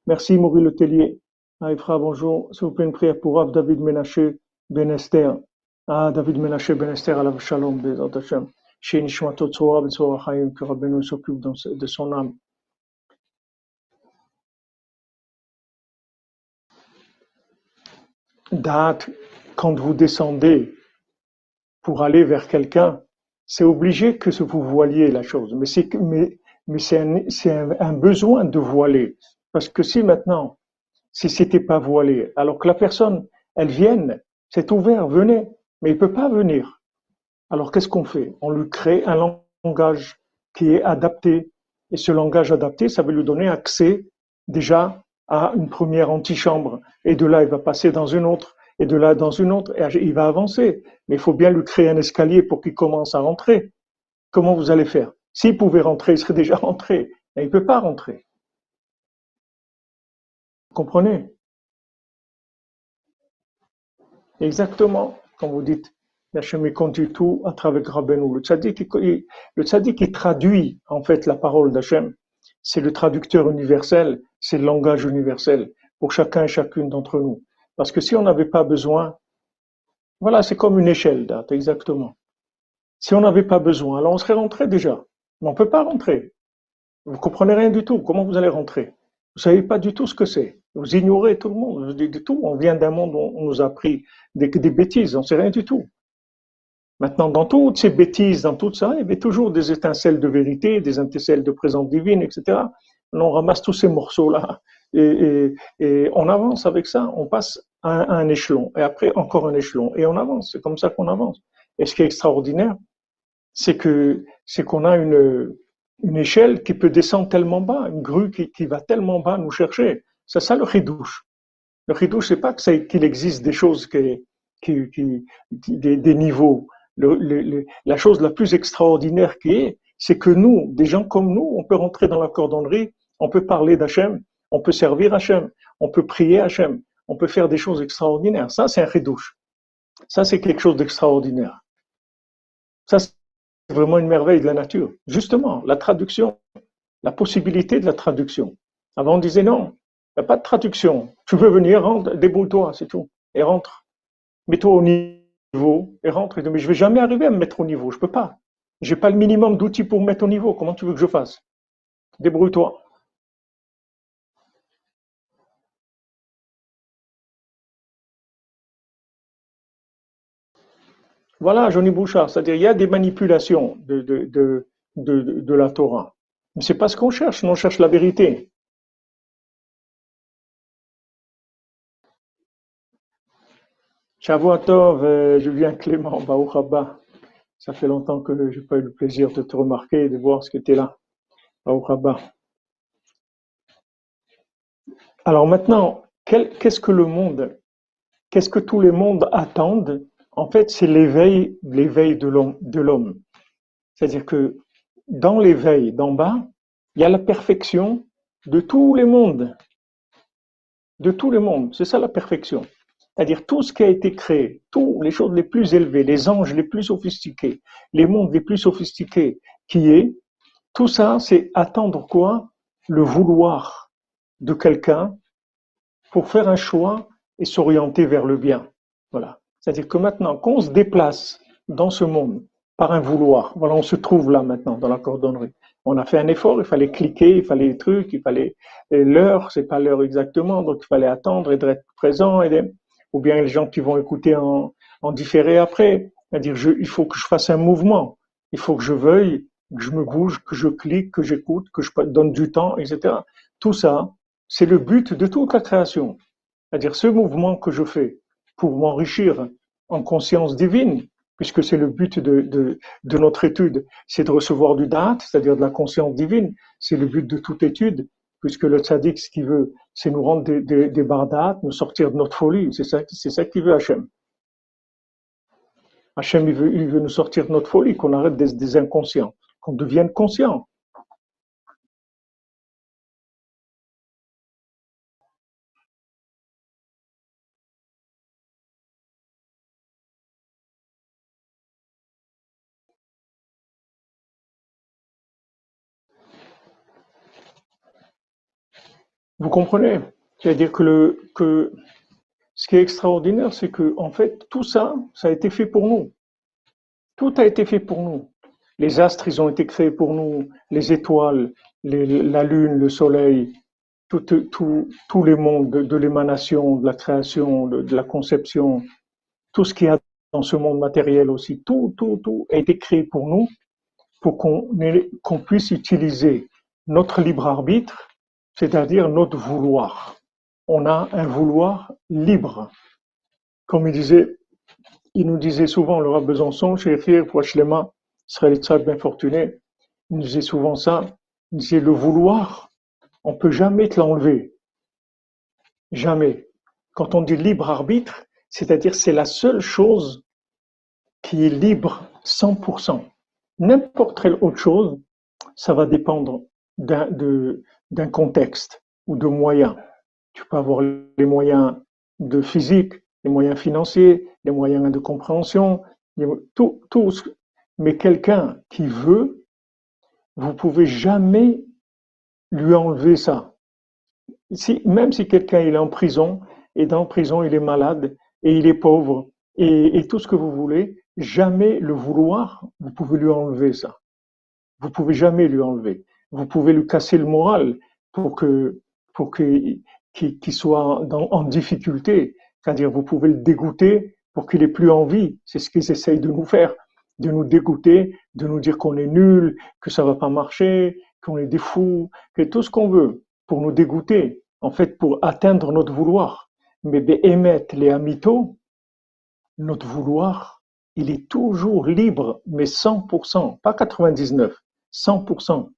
Merci Maurice Letellier. Ah, bonjour. S'il vous plaît, une prière pour Rav David Menaché Benester. Ah, David Menaché Benester, à la Shalom, Bezat Hashem chez Nishmatot que Rabbeinu s'occupe de son âme. Date, quand vous descendez pour aller vers quelqu'un, c'est obligé que vous voiliez la chose, mais c'est mais, mais c'est un, besoin de voiler. Parce que si maintenant, si c'était pas voilé, alors que la personne, elle vienne, c'est ouvert, venez, mais il peut pas venir. Alors qu'est-ce qu'on fait? On lui crée un langage qui est adapté. Et ce langage adapté, ça veut lui donner accès déjà à une première antichambre. Et de là, il va passer dans une autre, et de là dans une autre, il va avancer. Mais il faut bien lui créer un escalier pour qu'il commence à rentrer. Comment vous allez faire? S'il pouvait rentrer, il serait déjà rentré. Mais il ne peut pas rentrer. Vous comprenez? Exactement, comme vous dites. Hachem conduit tout à travers Rabbeinu. Le tzaddik, qui traduit en fait la parole d'Hachem. C'est le traducteur universel, c'est le langage universel pour chacun et chacune d'entre nous. Parce que si on n'avait pas besoin, voilà, c'est comme une échelle date, exactement. Si on n'avait pas besoin, alors on serait rentré déjà. Mais on ne peut pas rentrer. Vous comprenez rien du tout. Comment vous allez rentrer? Vous savez pas du tout ce que c'est. Vous ignorez tout le monde. Je dis tout. On vient d'un monde où on nous a appris des, bêtises. On ne sait rien du tout. Maintenant, dans toutes ces bêtises, dans tout ça, il y avait toujours des étincelles de vérité, des étincelles de présence divine, etc. On ramasse tous ces morceaux-là et, on avance avec ça. On passe à un, échelon et après encore un échelon et on avance. C'est comme ça qu'on avance. Et ce qui est extraordinaire, c'est que c'est qu'on a une, une échelle qui peut descendre tellement bas, une grue qui, qui va tellement bas nous chercher. C'est ça le ridouche. Le ridouche, c'est pas qu'il existe des choses qui, qui des, des niveaux la chose la plus extraordinaire qui est, c'est que nous, des gens comme nous, on peut rentrer dans la cordonnerie, on peut parler d'Hachem, on peut servir Hachem, on peut prier Hachem, on peut faire des choses extraordinaires. Ça, c'est un redouche. Ça, c'est quelque chose d'extraordinaire. Ça, c'est vraiment une merveille de la nature. Justement, la traduction, la possibilité de la traduction. Avant, on disait non, il n'y a pas de traduction. Tu veux venir, rentre, débrouille-toi, c'est tout. Et rentre. Mets-toi au niveau et rentre. mais je vais jamais arriver à me mettre au niveau. Je peux pas. J'ai pas le minimum d'outils pour me mettre au niveau. Comment tu veux que je fasse? Débrouille-toi. Voilà, Johnny Bouchard, c'est-à-dire il y a des manipulations de, de, de, la Torah. Mais c'est pas ce qu'on cherche, on cherche la vérité. Shavuatov, euh, Julien Clément, Baruch Ça fait longtemps que je n'ai pas eu le plaisir de te remarquer et de voir ce que tu es là. Baruch Alors maintenant, qu'est-ce que le monde, qu'est-ce que tous les mondes attendent En fait, c'est l'éveil, l'éveil de l'homme. C'est-à-dire que dans l'éveil d'en bas, il y a la perfection de tous les mondes. De tous les mondes. C'est ça la perfection. C'est-à-dire tout ce qui a été créé, toutes les choses les plus élevées, les anges les plus sophistiqués, les mondes les plus sophistiqués qui est, tout ça, c'est attendre quoi? Le vouloir de quelqu'un pour faire un choix et s'orienter vers le bien. Voilà. C'est-à-dire que maintenant, qu'on se déplace dans ce monde par un vouloir, voilà, on se trouve là maintenant dans la cordonnerie. On a fait un effort, il fallait cliquer, il fallait les trucs, il fallait l'heure, c'est pas l'heure exactement, donc il fallait attendre et être présent. Et ou bien les gens qui vont écouter en, en différé après. C'est-à-dire, il faut que je fasse un mouvement, il faut que je veuille, que je me bouge, que je clique, que j'écoute, que je donne du temps, etc. Tout ça, c'est le but de toute la création. C'est-à-dire, ce mouvement que je fais pour m'enrichir en conscience divine, puisque c'est le but de, de, notre étude, c'est de recevoir du date, c'est-à-dire de la conscience divine, c'est le but de toute étude, puisque le tzaddik, ce qu'il veut, c'est nous rendre des, des, des nous sortir de notre folie. C'est ça, c'est ça qu'il veut Hachem. Hachem, il veut, il veut nous sortir de notre folie, qu'on arrête des, des inconscients, qu'on devienne conscient. Vous comprenez? C'est-à-dire que, le, que ce qui est extraordinaire, c'est que en fait, tout ça, ça a été fait pour nous. Tout a été fait pour nous. Les astres, ils ont été créés pour nous, les étoiles, la lune, le soleil, tous les mondes de, l'émanation, de la création, de, la conception, tout ce qu'il y a dans ce monde matériel aussi, tout, tout, tout a été créé pour nous, pour qu'on puisse utiliser notre libre arbitre c'est-à-dire notre vouloir. On a un vouloir libre. Comme il disait, il nous disait souvent, le rabbin Besançon, chez Fir, Pouachlema, serait bien fortuné, il nous disait souvent ça, il disait le vouloir, on peut jamais te l'enlever. Jamais. Quand on dit libre arbitre, c'est-à-dire c'est la seule chose qui est libre 100%. N'importe quelle autre chose, ça va dépendre de- d'un contexte ou de moyens. Tu peux avoir les moyens de physique, les moyens financiers, les moyens de compréhension, tout, Mais quelqu'un qui veut, vous pouvez jamais lui enlever ça. Si, même si quelqu'un est en prison, et dans prison il est malade, et il est pauvre, et, et tout ce que vous voulez, jamais le vouloir, vous pouvez lui enlever ça. Vous pouvez jamais lui enlever. Vous pouvez lui casser le moral pour que pour qu'il qu'il soit en difficulté. C'est-à-dire, vous pouvez le dégoûter pour qu'il ait plus envie. C'est ce qu'ils essayent de nous faire, de nous dégoûter, de nous dire qu'on est nul, que ça va pas marcher, qu'on est des fous, que tout ce qu'on veut pour nous dégoûter. En fait, pour atteindre notre vouloir. Mais émettre les amitos, notre vouloir, il est toujours libre, mais 100%, pas 99, 100%,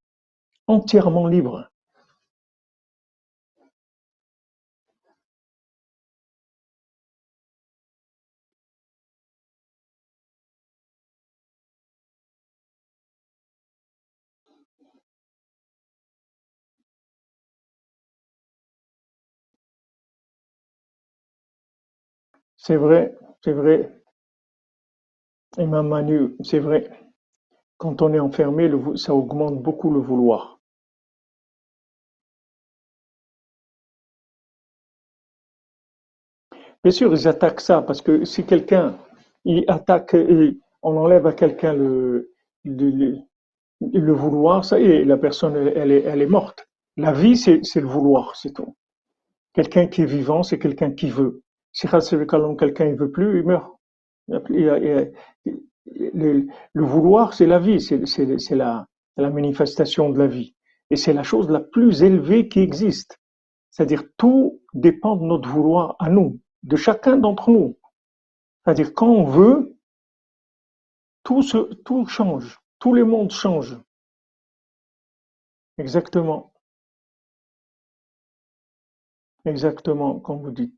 entièrement libre. C'est vrai, c'est vrai. Ma Manu, c'est vrai. Quand on est enfermé, ça augmente beaucoup le vouloir. Bien sûr, ils attaquent ça parce que si quelqu'un il attaque, et on enlève à quelqu'un le, le, vouloir, ça y est, la personne elle, est, elle est morte. La vie, c'est le vouloir, c'est tout. Quelqu'un qui est vivant, c'est quelqu'un qui veut. Si quelqu'un il veut plus, il meurt. Le, vouloir, c'est la vie, c'est la, la manifestation de la vie. Et c'est la chose la plus élevée qui existe. C'est-à-dire tout dépend de notre vouloir à nous, de chacun d'entre nous. C'est-à-dire quand on veut, tout, change, tout le monde change. Exactement, exactement, comme vous dites.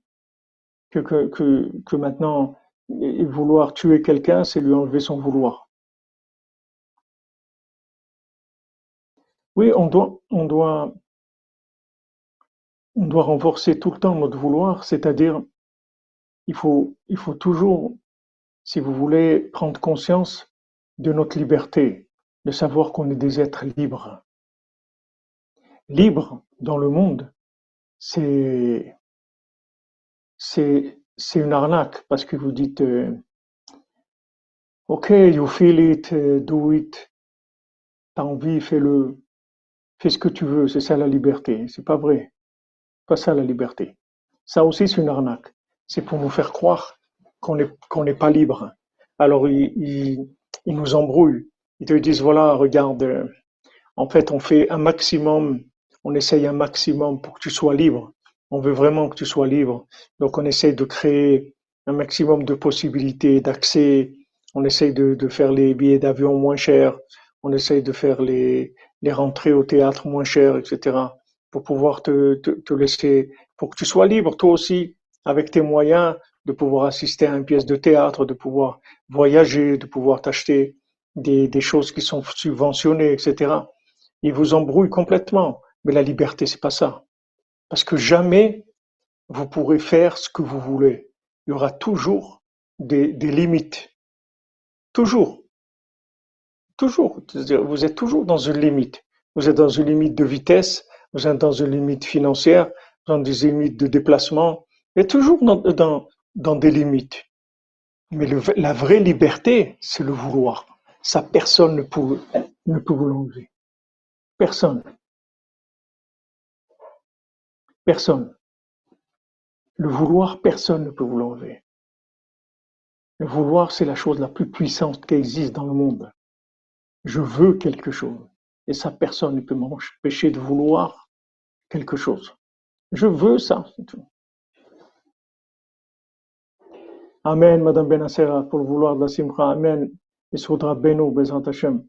Que, maintenant, vouloir tuer quelqu'un, c'est lui enlever son vouloir. Oui, on doit renforcer tout le temps notre vouloir, c'est-à-dire il faut, il faut toujours, si vous voulez, prendre conscience de notre liberté, de savoir qu'on est des êtres libres. Libres dans le monde, c'est, c'est, c'est une arnaque parce que vous dites, euh, OK, you feel it, euh, do it, t'as envie, fais-le, fais ce que tu veux, c'est ça la liberté. C'est pas vrai, pas ça la liberté. Ça aussi, c'est une arnaque. C'est pour nous faire croire qu'on n'est pas libre. Alors, ils, ils, ils nous embrouillent. Ils te disent, voilà, regarde, euh, en fait, on fait un maximum, on essaye un maximum pour que tu sois libre. On veut vraiment que tu sois libre. Donc, on essaye de créer un maximum de possibilités d'accès. On essaye de, de faire les billets d'avion moins chers. On essaye de faire les, les rentrées au théâtre moins chères, etc. Pour pouvoir te, te, te laisser, pour que tu sois libre, toi aussi, avec tes moyens, de pouvoir assister à une pièce de théâtre, de pouvoir voyager, de pouvoir t'acheter des, choses qui sont subventionnées, etc. Ils vous embrouillent complètement. Mais la liberté, c'est pas ça. Parce que jamais vous pourrez faire ce que vous voulez. Il y aura toujours des, des limites. Toujours. Toujours. Vous êtes toujours dans une limite. Vous êtes dans une limite de vitesse, vous êtes dans une limite financière, dans des limites de déplacement, et toujours dans, des limites. Mais la vraie liberté, c'est le vouloir. Ça, personne ne peut, ne peut vous l'enlever. Personne. Personne. Le vouloir, personne ne peut vous l'enlever. Le vouloir, c'est la chose la plus puissante qui existe dans le monde. Je veux quelque chose. Et ça, personne ne peut m'empêcher de vouloir quelque chose. Je veux ça, c'est tout. Amen, Madame Benassera, pour le vouloir de la Simcha. Amen. Et Soudra Beno, Bezrat Hashem.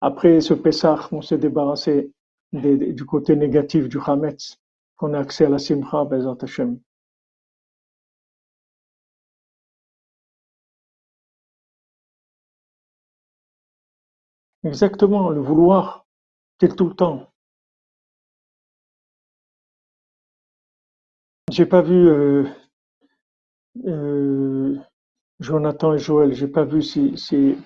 Après ce Pessah, on s'est débarrassé du côté négatif du Hametz, qu'on a accès à la Simcha, Bezrat Hashem. Exactement, le vouloir. C'est tout le temps. J'ai pas vu euh, euh, Jonathan et Joël, j'ai pas vu si, si,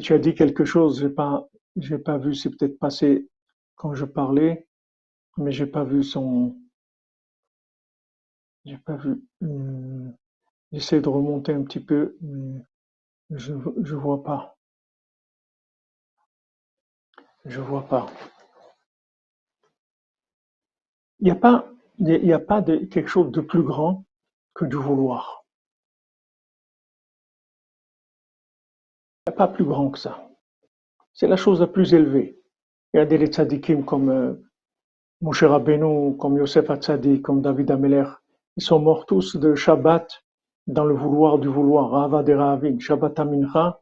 tu as dit quelque chose, j'ai pas, j'ai pas vu, c'est peut-être passé quand je parlais, mais j'ai pas vu son, j'ai pas vu. euh, J'essaie de remonter un petit peu, mais je, je vois pas, je vois pas. Il n'y a pas, il a pas de, quelque chose de plus grand que du vouloir. A pas plus grand que ça. C'est la chose la plus élevée. Regardez les tzadikim comme euh, Moshe comme Yosef Hatzadik, comme David Ameler. Ils sont morts tous de Shabbat dans le vouloir du vouloir. Rava de Rahavim, Shabbat Amincha,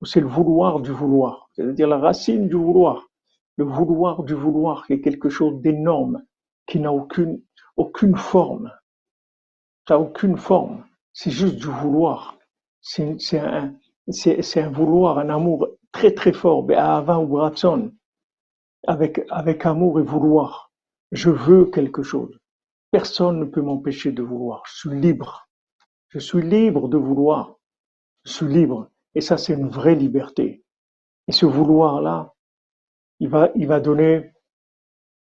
où c'est le vouloir du vouloir. C'est-à-dire la racine du vouloir. Le vouloir du vouloir qui est quelque chose d'énorme, qui n'a aucune, aucune forme. Ça n'a aucune forme. C'est juste du vouloir. C'est un, c'est un vouloir, un amour très très fort. Be'ahava ou b'ratson. Avec, avec amour et vouloir. Je veux quelque chose. Personne ne peut m'empêcher de vouloir. Je suis libre. Je suis libre de vouloir. Je suis libre. Et ça, c'est une vraie liberté. Et ce vouloir-là, il va, il va donner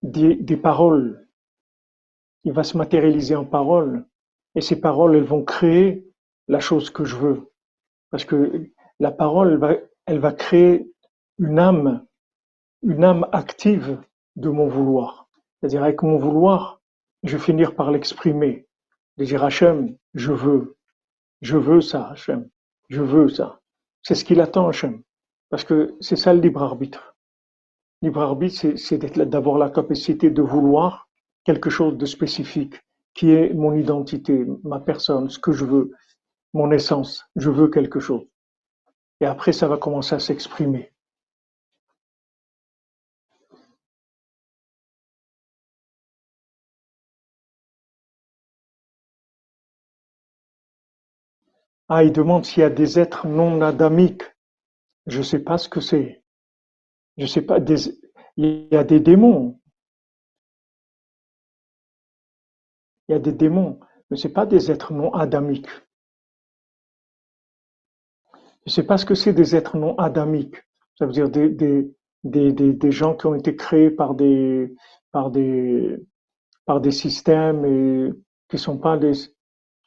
des, des paroles. Il va se matérialiser en paroles. Et ces paroles, elles vont créer la chose que je veux. Parce que la parole, elle va, créer une âme, une âme active de mon vouloir. C'est-à-dire, avec mon vouloir, je vais finir par l'exprimer. De dire, Hachem, je veux. Je veux ça, Hachem. Je veux ça. C'est ce qu'il attend, Hachem. Parce que c'est ça le libre arbitre. Libre arbitre, c'est d'avoir la capacité de vouloir quelque chose de spécifique, qui est mon identité, ma personne, ce que je veux, mon essence. Je veux quelque chose. Et après, ça va commencer à s'exprimer. Ah, il demande s'il y a des êtres non adamiques. Je sais pas ce que c'est. Je sais pas. Il y a des démons. Il y a des démons. Mais c'est pas des êtres non adamiques. Je sais pas ce que c'est des êtres non adamiques. Ça veut dire des, des, des, des, gens qui ont été créés par des, par des, par des systèmes et qui sont pas des,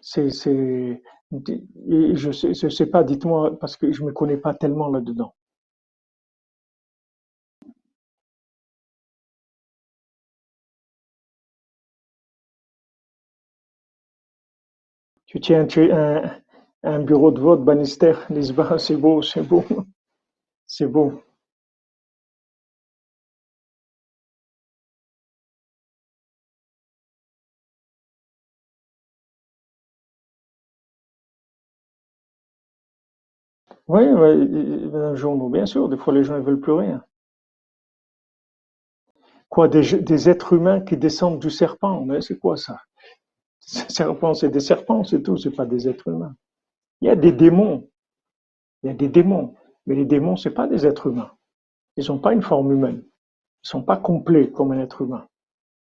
c'est, c'est, je sais, je sais pas, dites-moi, parce que je me connais pas tellement là-dedans. Tu tiens tu, un, un bureau de vote, Bannister, Lisbonne, c'est beau, c'est beau, c'est beau. Oui, un journaux, bien sûr, des fois les gens ne veulent plus rien. Quoi, des, des êtres humains qui descendent du serpent, mais c'est quoi ça? Serpent, c'est des serpents, c'est tout, c'est pas des êtres humains. Il y a des démons, il y a des démons, mais les démons, c'est pas des êtres humains. Ils n'ont pas une forme humaine. Ils sont pas complets comme un être humain.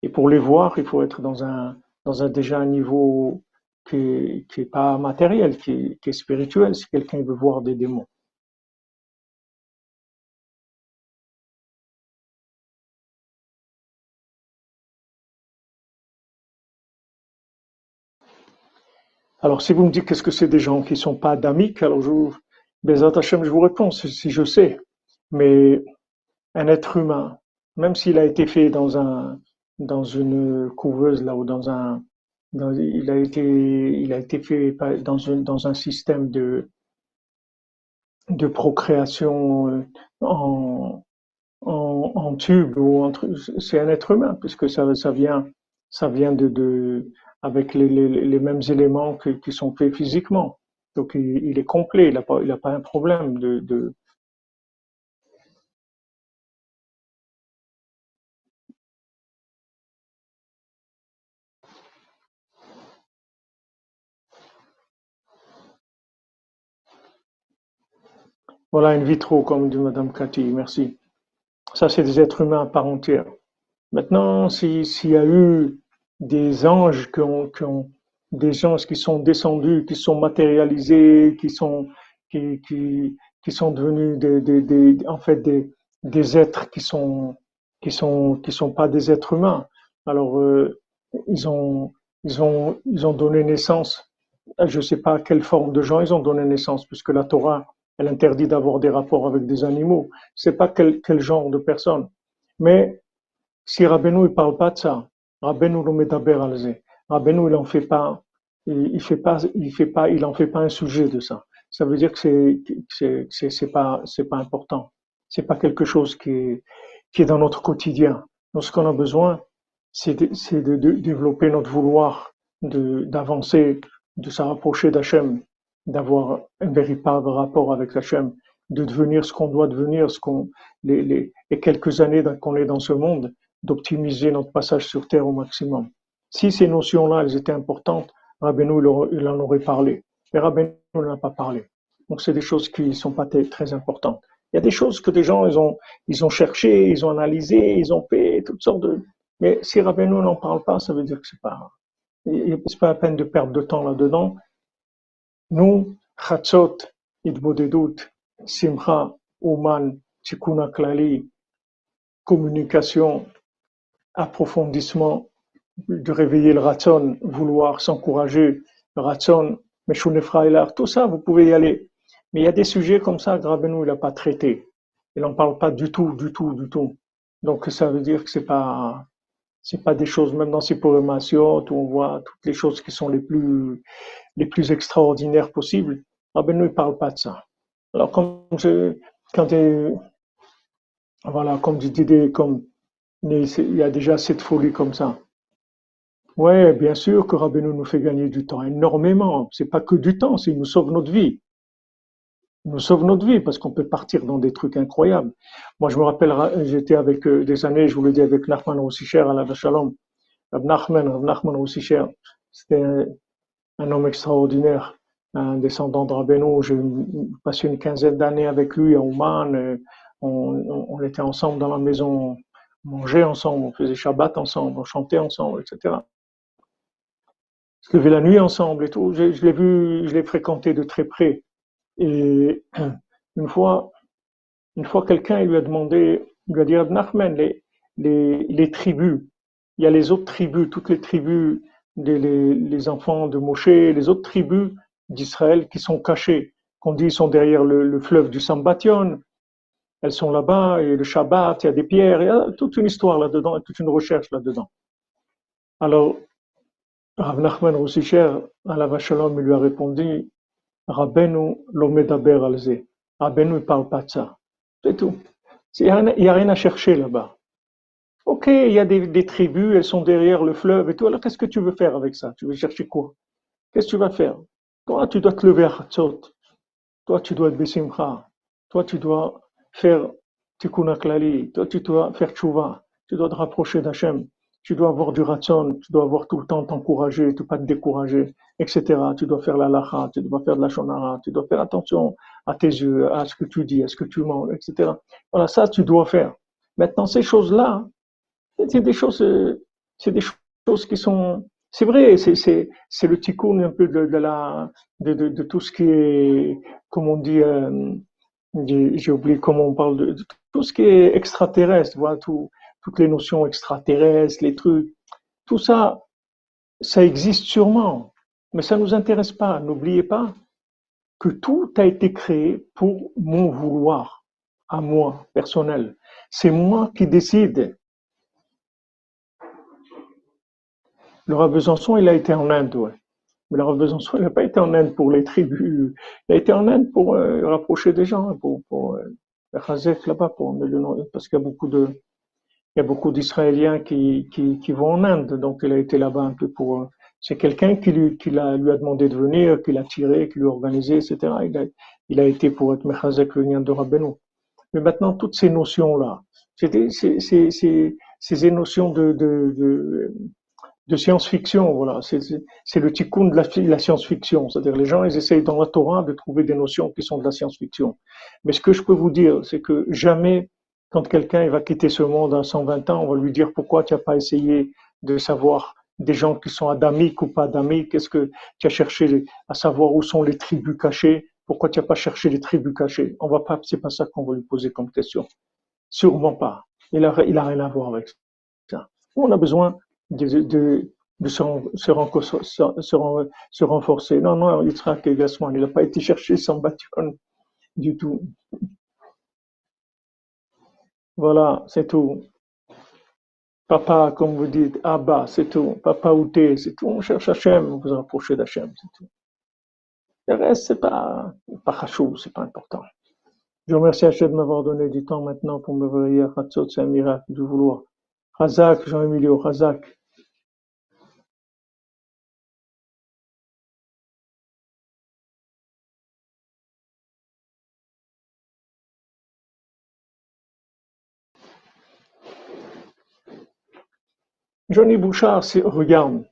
Et pour les voir, il faut être dans un, dans un déjà un niveau qui est, qui est pas matériel, qui est, qui est spirituel, si quelqu'un veut voir des démons. Alors, si vous me dites qu'est-ce que c'est des gens qui sont pas adamiques, alors je vous, Hashem, je vous réponds, si je sais. Mais un être humain, même s'il a été fait dans un, dans une couveuse là ou dans un, il a été, il a été fait dans un, dans un système de, de procréation euh, en, en, tube ou c'est un être humain puisque ça, ça vient, ça vient de, de avec les, les, les mêmes éléments que- qui sont faits physiquement. Donc il, il est complet, il n'a pas, a pas un problème de, voilà in vitro comme dit Madame Cathy, merci. Ça, c'est des êtres humains à part entière. Maintenant, s'il y a eu des anges qui ont, qui ont, des anges qui sont descendus, qui sont matérialisés, qui sont, qui, qui, qui sont devenus des, des, des, en fait des, des êtres qui sont, qui sont, qui sont pas des êtres humains. Alors, euh, ils ont, ils ont, ils ont donné naissance. Je sais pas à quelle forme de gens ils ont donné naissance, puisque la Torah, elle interdit d'avoir des rapports avec des animaux. C'est pas quel, quel genre de personne. Mais si Rabbeinu il parle pas de ça, Rabbeinu le medaber alze. Rabbeinu il en fait pas, il, fait pas, il fait pas, il en fait pas un sujet de ça. Ça veut dire que c'est, c'est, c'est, pas, c'est pas important. C'est pas quelque chose qui est, dans notre quotidien. Donc ce qu'on a besoin, c'est de développer notre vouloir, de, d'avancer, de se rapprocher d'Hachem, d'avoir un véritable rapport avec Hachem, de devenir ce qu'on doit devenir, ce qu'on, les, les, les quelques années qu'on est dans ce monde, d'optimiser notre passage sur Terre au maximum. Si ces notions-là, elles étaient importantes, Rabbeinu, il en aurait parlé. Mais Rabbeinu n'en a pas parlé. Donc, c'est des choses qui ne sont pas très importantes. Il y a des choses que des gens, ils ont, ils ont cherché, ils ont analysé, ils ont fait toutes sortes de... Mais si Rabbeinu n'en parle pas, ça veut dire que c'est pas, c'est pas la peine de perdre de temps là-dedans. Nous, Chatzot, Idbodedut, Simcha, Uman, Tikkun Klali, communication, approfondissement, de réveiller le ratson, vouloir s'encourager, le ratson, Meshunefra tout ça, vous pouvez y aller. Mais il y a des sujets comme ça, Grabenou, il n'a pas traité. Il n'en parle pas du tout, du tout, du tout. Donc ça veut dire que c'est pas, c'est pas des choses, même dans ces programmations, où on voit toutes les choses qui sont les plus, les plus extraordinaires possibles. Grabenou, il parle pas de ça. Alors, comme je, quand voilà, comme je disais, comme il y a déjà cette folie comme ça. Ouais, bien sûr que Rabbeinu nous fait gagner du temps, énormément. C'est pas que du temps, il nous sauve notre vie. Il nous sauve notre vie parce qu'on peut partir dans des trucs incroyables. Moi, je me rappelle, j'étais avec euh, des années, je vous l'ai dit, avec Nachman Roussicher à la Shalom. Nachman, Nachman Roussicher, c'était un, homme extraordinaire, un descendant de Rabbeinu. J'ai passé une quinzaine d'années avec lui à Ouman. Euh, on, était ensemble dans la maison on mangeait ensemble, on faisait Shabbat ensemble, on chantait ensemble, etc. On se levait la nuit ensemble et tout. Je, l'ai vu, je l'ai fréquenté de très près. Et une fois, une fois quelqu'un lui a demandé, il lui a dit, Nachman, les, les, tribus, il y a les autres tribus, toutes les tribus, les, les enfants de Moshe, les autres tribus d'Israël qui sont cachées, qu'on dit sont derrière le, le fleuve du Sambation, elles sont là-bas, et le Shabbat, il y a des pierres, il y a toute une histoire là-dedans, toute une recherche là-dedans. Alors, Rav Nachman Roussicher, à il lui a répondu, Rabbeinu l'omedaber alze. Rabbeinu ne parle pas de ça. C'est tout. Il n'y a, rien à chercher là-bas. Ok, il y a des, tribus, elles sont derrière le fleuve et tout. Alors, qu'est-ce que tu veux faire avec ça? Tu veux chercher quoi? Qu'est-ce que tu vas faire? Toi, tu dois te lever à Hatzot. Toi, tu dois être Bessimcha. Toi, tu dois faire tikkun klali, toi tu dois faire tchouva, tu dois te rapprocher d'Hachem, tu dois avoir du ratson, tu dois avoir tout le temps t'encourager, ne pas te décourager, etc. Tu dois faire la lacha, tu dois faire de la shonara, tu dois faire attention à tes yeux, à ce que tu dis, à ce que tu manges, etc. Voilà, ça tu dois faire. Maintenant, ces choses-là, c'est des choses, c'est des choses qui sont, c'est vrai, c'est le tikkun un peu de, la, de, de, tout ce qui est, comme on dit, euh, j'ai oublié comment on parle de, tout ce qui est extraterrestre, voilà, tout, toutes les notions extraterrestres, les trucs, tout ça, ça existe sûrement, mais ça ne nous intéresse pas. N'oubliez pas que tout a été créé pour mon vouloir, à moi, personnel. C'est moi qui décide. Rav Besançon, il a été en Inde, ouais. Mais Rav Besançon, n'a pas été en Inde pour les tribus. Il a été en Inde pour euh, rapprocher des gens, pour, pour euh, là-bas, pour, parce qu'il y a beaucoup de, il y a beaucoup d'Israéliens qui, vont en Inde. Donc, il a été là-bas un peu pour, euh, c'est quelqu'un qui lui, l'a, a demandé de venir, qui l'a tiré, qui lui a organisé, etc. Il a, été pour être Mechazek, le lien de Rabbeinu. Mais maintenant, toutes ces notions-là, ces notions de de science-fiction, voilà. C'est le tikkun de la, la science-fiction. C'est-à-dire les gens, ils essayent dans la Torah de trouver des notions qui sont de la science-fiction. Mais ce que je peux vous dire, c'est que jamais Quand quelqu'un va quitter ce monde à 120 ans, on va lui dire pourquoi tu n'as pas essayé de savoir des gens qui sont adamiques ou pas adamiques? Est-ce que tu as cherché à savoir où sont les tribus cachées? Pourquoi tu n'as pas cherché les tribus cachées? On va pas, c'est pas ça qu'on va lui poser comme question. Sûrement pas. Il a, il a rien à voir avec ça. On a besoin de, de, de se, renforcer. Non, non, Yitzhak Gassman, il n'a pas été cherché sans bâton du tout. Voilà, c'est tout. Papa, comme vous dites, Abba, c'est tout. Papa Outé, c'est tout. On cherche Hachem, vous vous rapprochez d'Hachem, c'est tout. Le reste, c'est pas, pas chachou, c'est pas important. Je remercie Hachem de m'avoir donné du temps maintenant pour me réveiller à c'est un miracle du vouloir. Razak, Jean-Emilio, Razak. Johnny Bouchard, regarde,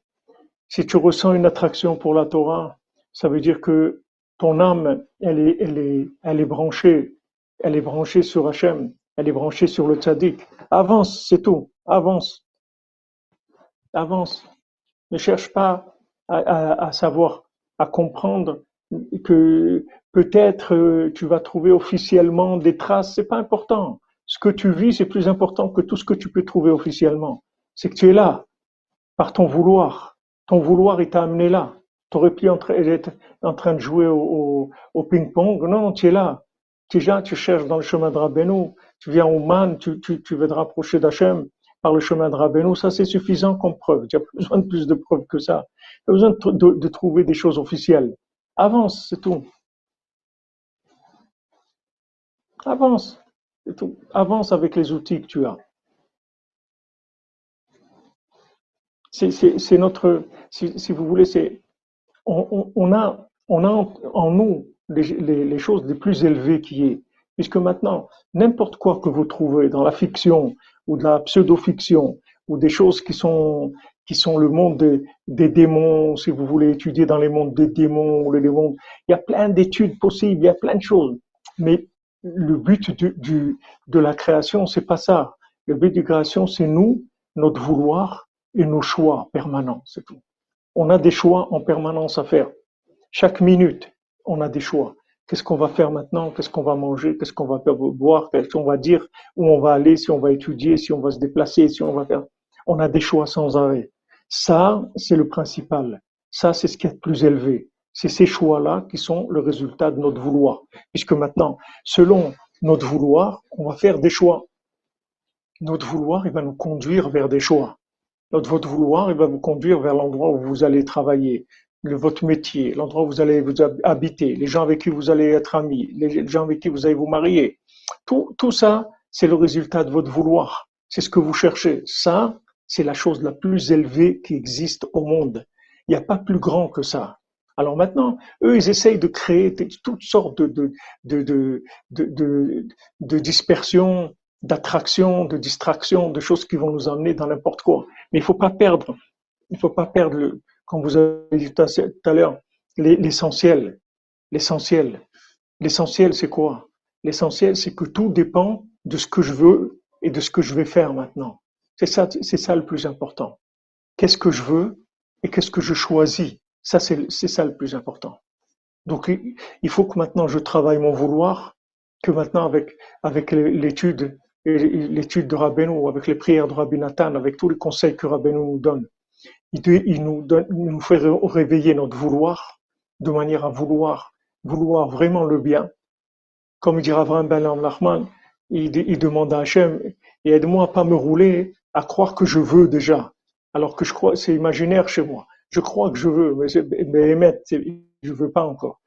si tu ressens une attraction pour la Torah, ça veut dire que ton âme, elle est, elle est, branchée, elle est branchée sur Hachem, elle est branchée sur le tzaddik. Avance, c'est tout. Avance. Avance. Ne cherche pas à, savoir, à comprendre que peut-être euh, tu vas trouver officiellement des traces. C'est pas important. Ce que tu vis, c'est plus important que tout ce que tu peux trouver officiellement c'est que tu es là, par ton vouloir. Ton vouloir, il t'a amené là. Tu aurais pu être en train de jouer au, ping-pong. Non, tu es là. Tu es là, tu cherches dans le chemin de Rabbeinu. Tu viens au Man, tu, veux te rapprocher d'Hachem par le chemin de Rabbeinu. Ça, c'est suffisant comme preuve. Tu n'as pas besoin de plus de preuves que ça. Tu as besoin de, trouver des choses officielles. Avance, c'est tout. Avance. Tout. Avance avec les outils que tu as. c'est notre, si, vous voulez, c'est on, a, en nous les, les, les, choses les plus élevées qui est. Puisque maintenant, n'importe quoi que vous trouvez dans la fiction ou de la pseudo-fiction ou des choses qui sont, qui sont le monde des, démons, si vous voulez étudier dans les mondes des démons les démons, il y a plein d'études possibles, il y a plein de choses. Mais le but de la création, c'est pas ça. Le but de la création, c'est nous, notre vouloir, et nos choix permanents, c'est tout. On a des choix en permanence à faire. Chaque minute, on a des choix. Qu'est-ce qu'on va faire maintenant? Qu'est-ce qu'on va manger? Qu'est-ce qu'on va boire? Qu'est-ce qu'on va dire? Où on va aller Si on va étudier Si on va se déplacer Si on va faire? On a des choix sans arrêt. Ça, c'est le principal. Ça, c'est ce qui est le plus élevé. C'est ces choix-là qui sont le résultat de notre vouloir. Puisque maintenant, selon notre vouloir, on va faire des choix. Notre vouloir, il va nous conduire vers des choix votre vouloir, il va vous conduire vers l'endroit où vous allez travailler, votre métier, l'endroit où vous allez vous habiter, les gens avec qui vous allez être amis, les gens avec qui vous allez vous marier. Tout, tout ça, c'est le résultat de votre vouloir. C'est ce que vous cherchez. Ça, c'est la chose la plus élevée qui existe au monde. Il n'y a pas plus grand que ça. Alors maintenant, eux, ils essayent de créer toutes sortes de, de, de, de, de, de dispersion, d'attraction, de distraction, de choses qui vont nous emmener dans n'importe quoi. Mais il faut pas perdre, il faut pas perdre, le, comme vous avez dit tout à l'heure, l'essentiel. L'essentiel. L'essentiel, c'est quoi? L'essentiel, c'est que tout dépend de ce que je veux et de ce que je vais faire maintenant. C'est ça, c'est ça le plus important. Qu'est-ce que je veux et qu'est-ce que je choisis? Ça, c'est ça le plus important. Donc, il faut que maintenant je travaille mon vouloir, que maintenant avec avec l'étude l'étude de Rabbeinu, avec les prières de Rabbi Nathan, avec tous les conseils que Rabbeinu nous donne, il, nous, fait réveiller notre vouloir de manière à vouloir, vouloir vraiment le bien. Comme dit Avram Ben Nachman, il, il demande à Hachem, et aide-moi à pas me rouler, à croire que je veux déjà, alors que je crois, c'est imaginaire chez moi. Je crois que je veux, mais, mais je veux pas encore.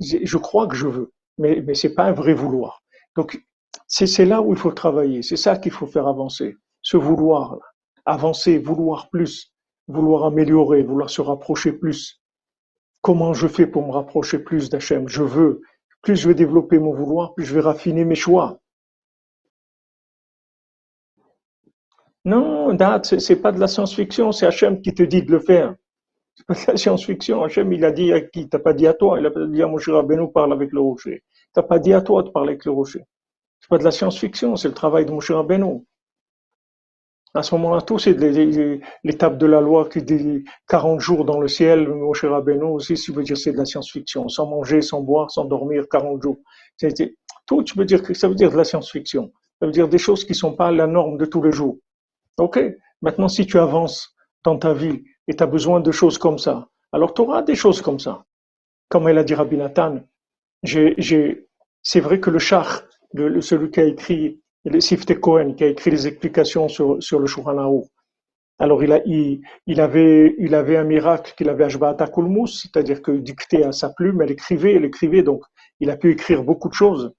Je crois que je veux, mais, mais c'est pas un vrai vouloir. Donc, c'est là où il faut travailler, c'est ça qu'il faut faire avancer, ce vouloir, avancer, vouloir plus, vouloir améliorer, vouloir se rapprocher plus. Comment je fais pour me rapprocher plus d'Hachem? Je veux, plus je vais développer mon vouloir, plus je vais raffiner mes choix. Non, date, c'est pas de la science-fiction, c'est Hachem qui te dit de le faire. C'est pas de la science-fiction. Hachem, il a dit à qui? T'as pas dit à toi, il a dit à Moshe Rabbeinu, parle avec le rocher. T'as pas dit à toi de parler avec le rocher. C'est pas de la science-fiction, c'est le travail de Moshe Rabbeinu. À ce moment-là, tout, c'est l'étape de la loi qui dit 40 jours dans le ciel, Moshe Rabbeinu aussi, ça veut dire c'est de la science-fiction. Sans manger, sans boire, sans dormir, 40 jours. Tout, tu peux dire que ça veut dire de la science-fiction. Ça veut dire des choses qui sont pas la norme de tous les jours. Ok? Maintenant, si tu avances dans ta vie et tu as besoin de choses comme ça, alors tu auras des choses comme ça. Comme elle a dit Rabbi Nathan, c'est vrai que le char, celui qui a écrit, le Sifte Cohen, qui a écrit les explications sur, sur le Shulchan alors il, a, il, avait, il avait un miracle qu'il avait à Kulmus, c'est-à-dire qu'il dictait à sa plume, elle écrivait, elle écrivait, donc il a pu écrire beaucoup de choses.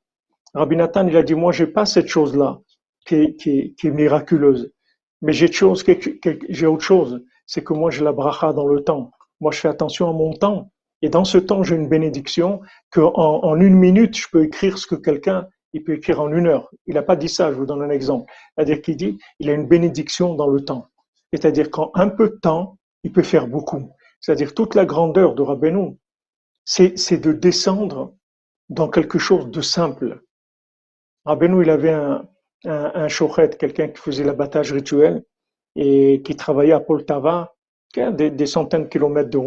Rabbi Nathan, il a dit, moi, j'ai pas cette chose-là qui est, qui, qui est miraculeuse. Mais j'ai chose, j'ai autre chose. C'est que moi, j'ai la bracha dans le temps. Moi, je fais attention à mon temps. Et dans ce temps, j'ai une bénédiction que en, en, une minute, je peux écrire ce que quelqu'un, il peut écrire en une heure. Il n'a pas dit ça, je vous donne un exemple. C'est-à-dire qu'il dit, il a une bénédiction dans le temps. C'est-à-dire qu'en un peu de temps, il peut faire beaucoup. C'est-à-dire toute la grandeur de Rabbeinu, c'est de descendre dans quelque chose de simple. Rabbeinu, il avait un, un, un quelqu'un qui faisait l'abattage rituel et qui travaillait à Poltava, des, des centaines de kilomètres de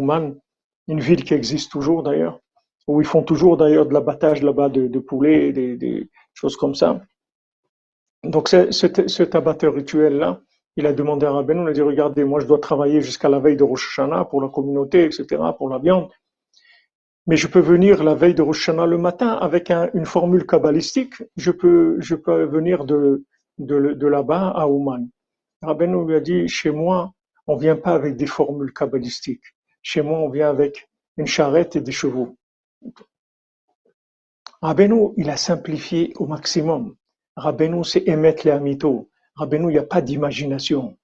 une ville qui existe toujours d'ailleurs, où ils font toujours d'ailleurs de l'abattage là-bas de, poulets, des, choses comme ça. Donc cet, cet abatteur rituel-là, il a demandé à Rabbeinu, il a dit, regardez, moi je dois travailler jusqu'à la veille de Rosh Hashanah pour la communauté, etc., pour la viande mais je peux venir la veille de Rosh Hashanah le matin avec un, une formule kabbalistique. Je peux, je peux venir de, là-bas à Ouman. Rabbeinu lui a dit, chez moi, on vient pas avec des formules kabbalistiques. Chez moi, on vient avec une charrette et des chevaux. Rabbeinu, il a simplifié au maximum. Rabbeinu, c'est émettre les amitos. Rabbeinu, il n'y a pas d'imagination.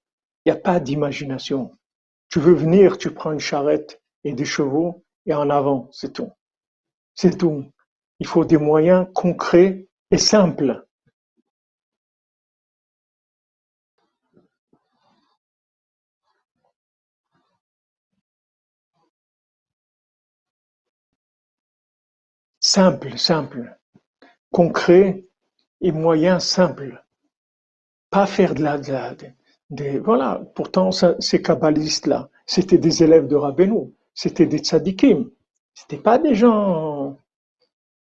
Il n'y a pas d'imagination. Tu veux venir, tu prends une charrette et des chevaux et en avant, c'est tout. C'est tout. Il faut des moyens concrets et simples. Simple, simple. Concret et moyens simples. Pas faire de la, de voilà. Pourtant, ces kabbalistes-là, c'était des élèves de Rabbeinu c'était des tzadikim. C'était pas des gens,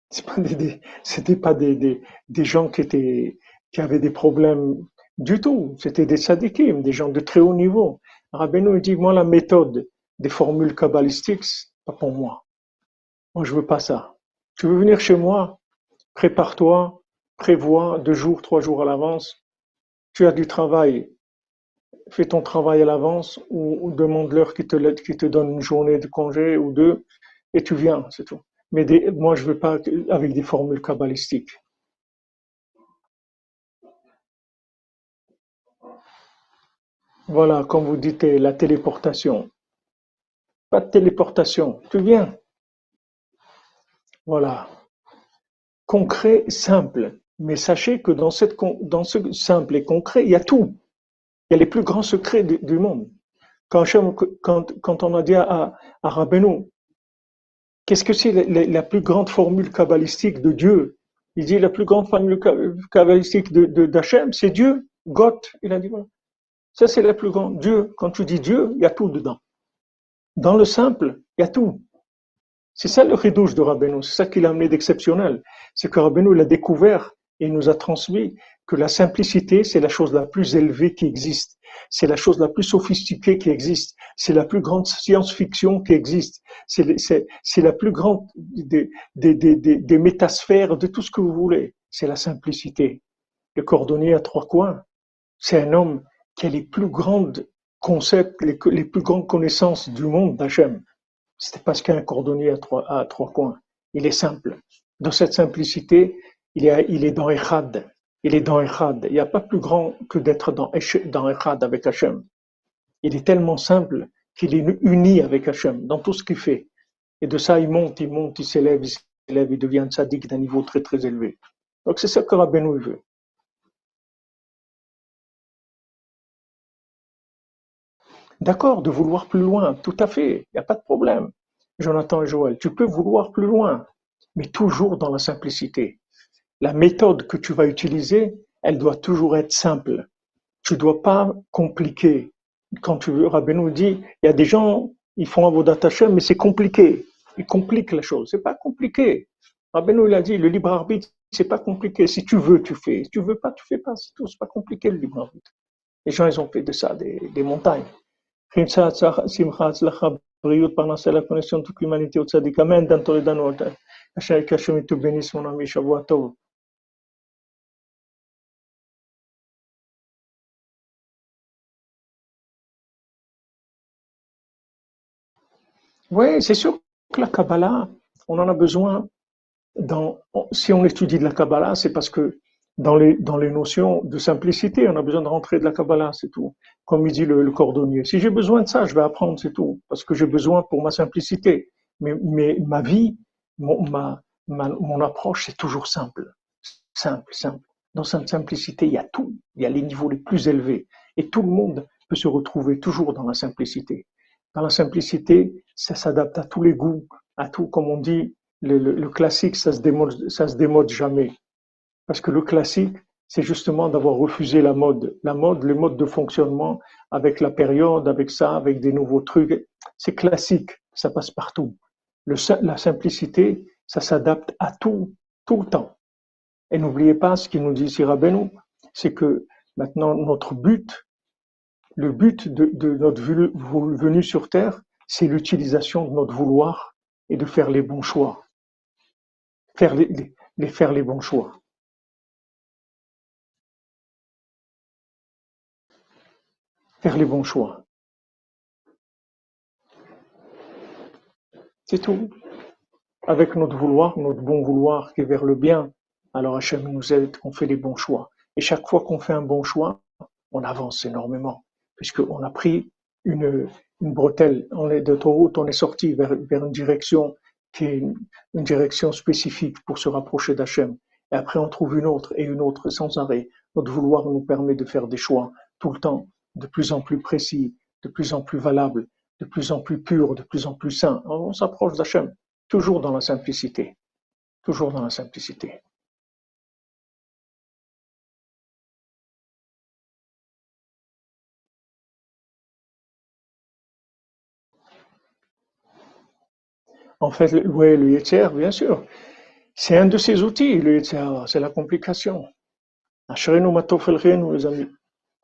c'était pas des, gens qui avaient des problèmes du tout. C'était des tzadikim, des gens de très haut niveau. Rabbeinu dit, moi, la méthode des formules kabbalistiques, pas pour moi. Moi, je veux pas ça. Tu veux venir chez moi? Prépare-toi, prévois deux jours, trois jours à l'avance. Tu as du travail, fais ton travail à l'avance ou, demande-leur qu'ils te, qui te donne une journée de congé ou deux et tu viens, c'est tout. Mais moi, je veux pas avec des formules kabbalistiques. Voilà, comme vous dites, la téléportation. Pas de téléportation, tu viens. Voilà. Concret, simple. Mais sachez que dans, ce simple et concret, il y a tout. Il y a les plus grands secrets du, monde. Quand, on a dit à, à qu'est-ce que c'est la, plus grande formule kabbalistique de Dieu? Il dit la plus grande formule kabbalistique de d'Hachem, c'est Dieu, Goth. Il a dit. Ça, c'est la plus grande. Dieu, quand tu dis Dieu, il y a tout dedans. Dans le simple, il y a tout. C'est ça le ridouche de Rabbeinu, c'est ça qui l'a amené d'exceptionnel. C'est que Rabbeinu l'a découvert et nous a transmis que la simplicité, c'est la chose la plus élevée qui existe. C'est la chose la plus sophistiquée qui existe. C'est la plus grande science-fiction qui existe. C'est la plus grande des, métasphères, de tout ce que vous voulez. C'est la simplicité. Le cordonnier à trois coins, c'est un homme qui a les plus grandes concepts, les, les plus grandes connaissances du monde d'Hachem. C'est parce qu'il y a un cordonnier à trois, à trois coins. Il est simple. Dans cette simplicité, il est, dans Echad il est dans Echad. Il n'y a pas plus grand que d'être dans, dans Echad avec Hachem. Il est tellement simple qu'il est uni avec Hachem dans tout ce qu'il fait. Et de ça, il monte, il monte, il s'élève, il s'élève, il devient sadique d'un niveau très très élevé. Donc c'est ça que Rabbeinu veut. D'accord, de vouloir plus loin, tout à fait, il n'y a pas de problème. Jonathan et Joël, tu peux vouloir plus loin, mais toujours dans la simplicité. la méthode que tu vas utiliser, elle doit toujours être simple. Tu dois pas compliquer. Quand tu veux, nous dit, il y a des gens, ils font un Avodat Hashem, mais c'est compliqué. Ils compliquent la chose. C'est pas compliqué. Rabbeinu, il a dit, le libre arbitre, c'est pas compliqué. Si tu veux, tu fais. Si tu veux pas, tu fais pas. C'est tout. C'est pas compliqué, le libre arbitre. Les gens, ils ont fait de ça des montagnes pendant cette connexion toute l'humanité au tzaddik. Amen. Dans tous les danois. Hashem tout bénisse mon ami. Shabbat tov. Oui, c'est sûr que la Kabbalah, on en a besoin. Si on étudie de la Kabbalah, c'est parce que dans les, dans les notions de simplicité. On a besoin de rentrer de la Kabbalah, c'est tout. Comme il dit le, cordonnier. Si j'ai besoin de ça, je vais apprendre, c'est tout. Parce que j'ai besoin pour ma simplicité. Mais, mais ma vie, mon, ma, mon approche, c'est toujours simple. Simple, simple. Dans cette simplicité, il y a tout. Il y a les niveaux les plus élevés. Et tout le monde peut se retrouver toujours dans la simplicité. Dans la simplicité, ça s'adapte à tous les goûts, à tout, comme on dit, le, le, classique, ça se démode, ça se démode jamais. Parce que le classique, c'est justement d'avoir refusé la mode. La mode, le mode de fonctionnement avec la période, avec ça, avec des nouveaux trucs. C'est classique, ça passe partout. La simplicité, ça s'adapte à tout, tout le temps. Et n'oubliez pas ce qu'il nous dit ici c'est que maintenant notre but, le but de, notre venue sur Terre, c'est l'utilisation de notre vouloir et de faire les bons choix. Faire les, les faire les bons choix. Faire les bons choix. C'est tout. Avec notre vouloir, notre bon vouloir qui est vers le bien, alors Hachem nous aide, on fait les bons choix. Et chaque fois qu'on fait un bon choix, on avance énormément, puisqu'on a pris une, bretelle, on est d'autoroute, on est sorti vers, une direction qui est une, une direction spécifique pour se rapprocher d'Hachem. Et après, on trouve une autre et une autre sans arrêt. Notre vouloir nous permet de faire des choix tout le temps de plus en plus précis, de plus en plus valable, de plus en plus pur, de plus en plus sain. On s'approche d'Hachem, toujours dans la simplicité, toujours dans la simplicité. En fait, ouais, le Yetzer, bien sûr, c'est un de ses outils, le Yetzer, c'est la complication. Les amis.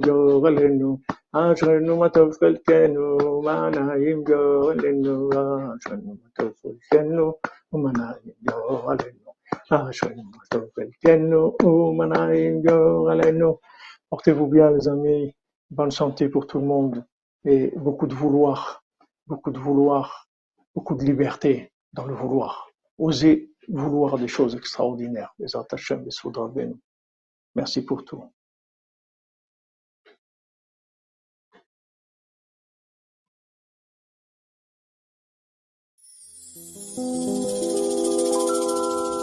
goralenu. Ashrenu matov pelkenu, Portez-vous bien, les amis. Bonne santé pour tout le monde. Et beaucoup de vouloir, beaucoup de vouloir, beaucoup de liberté dans le vouloir. Osez vouloir des choses extraordinaires. Merci pour tout.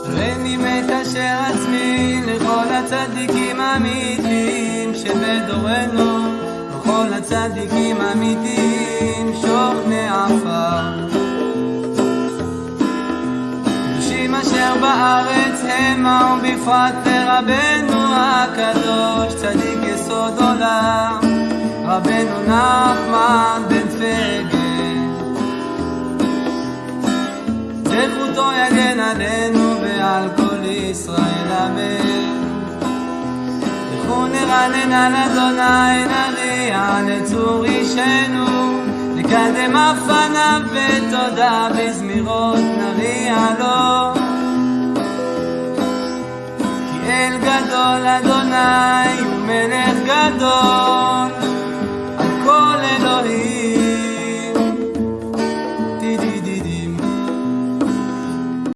הריני מקשר עצמי לכל הצדיקים האמיתיים שבדורנו, לכל הצדיקים האמיתיים שוכני עפר. קדושים אשר בארץ המה ובפרט לרבנו הקדוש, צדיק יסוד עולם, רבנו נחמן בן פגל. זכותו יגן עלינו ועל כל ישראל אמן. לכו נרנן על אדוני נריע לצור אישנו, נקדם אף פניו בתודה בזמירות נריע לו. כי אל גדול אדוני ומלך גדול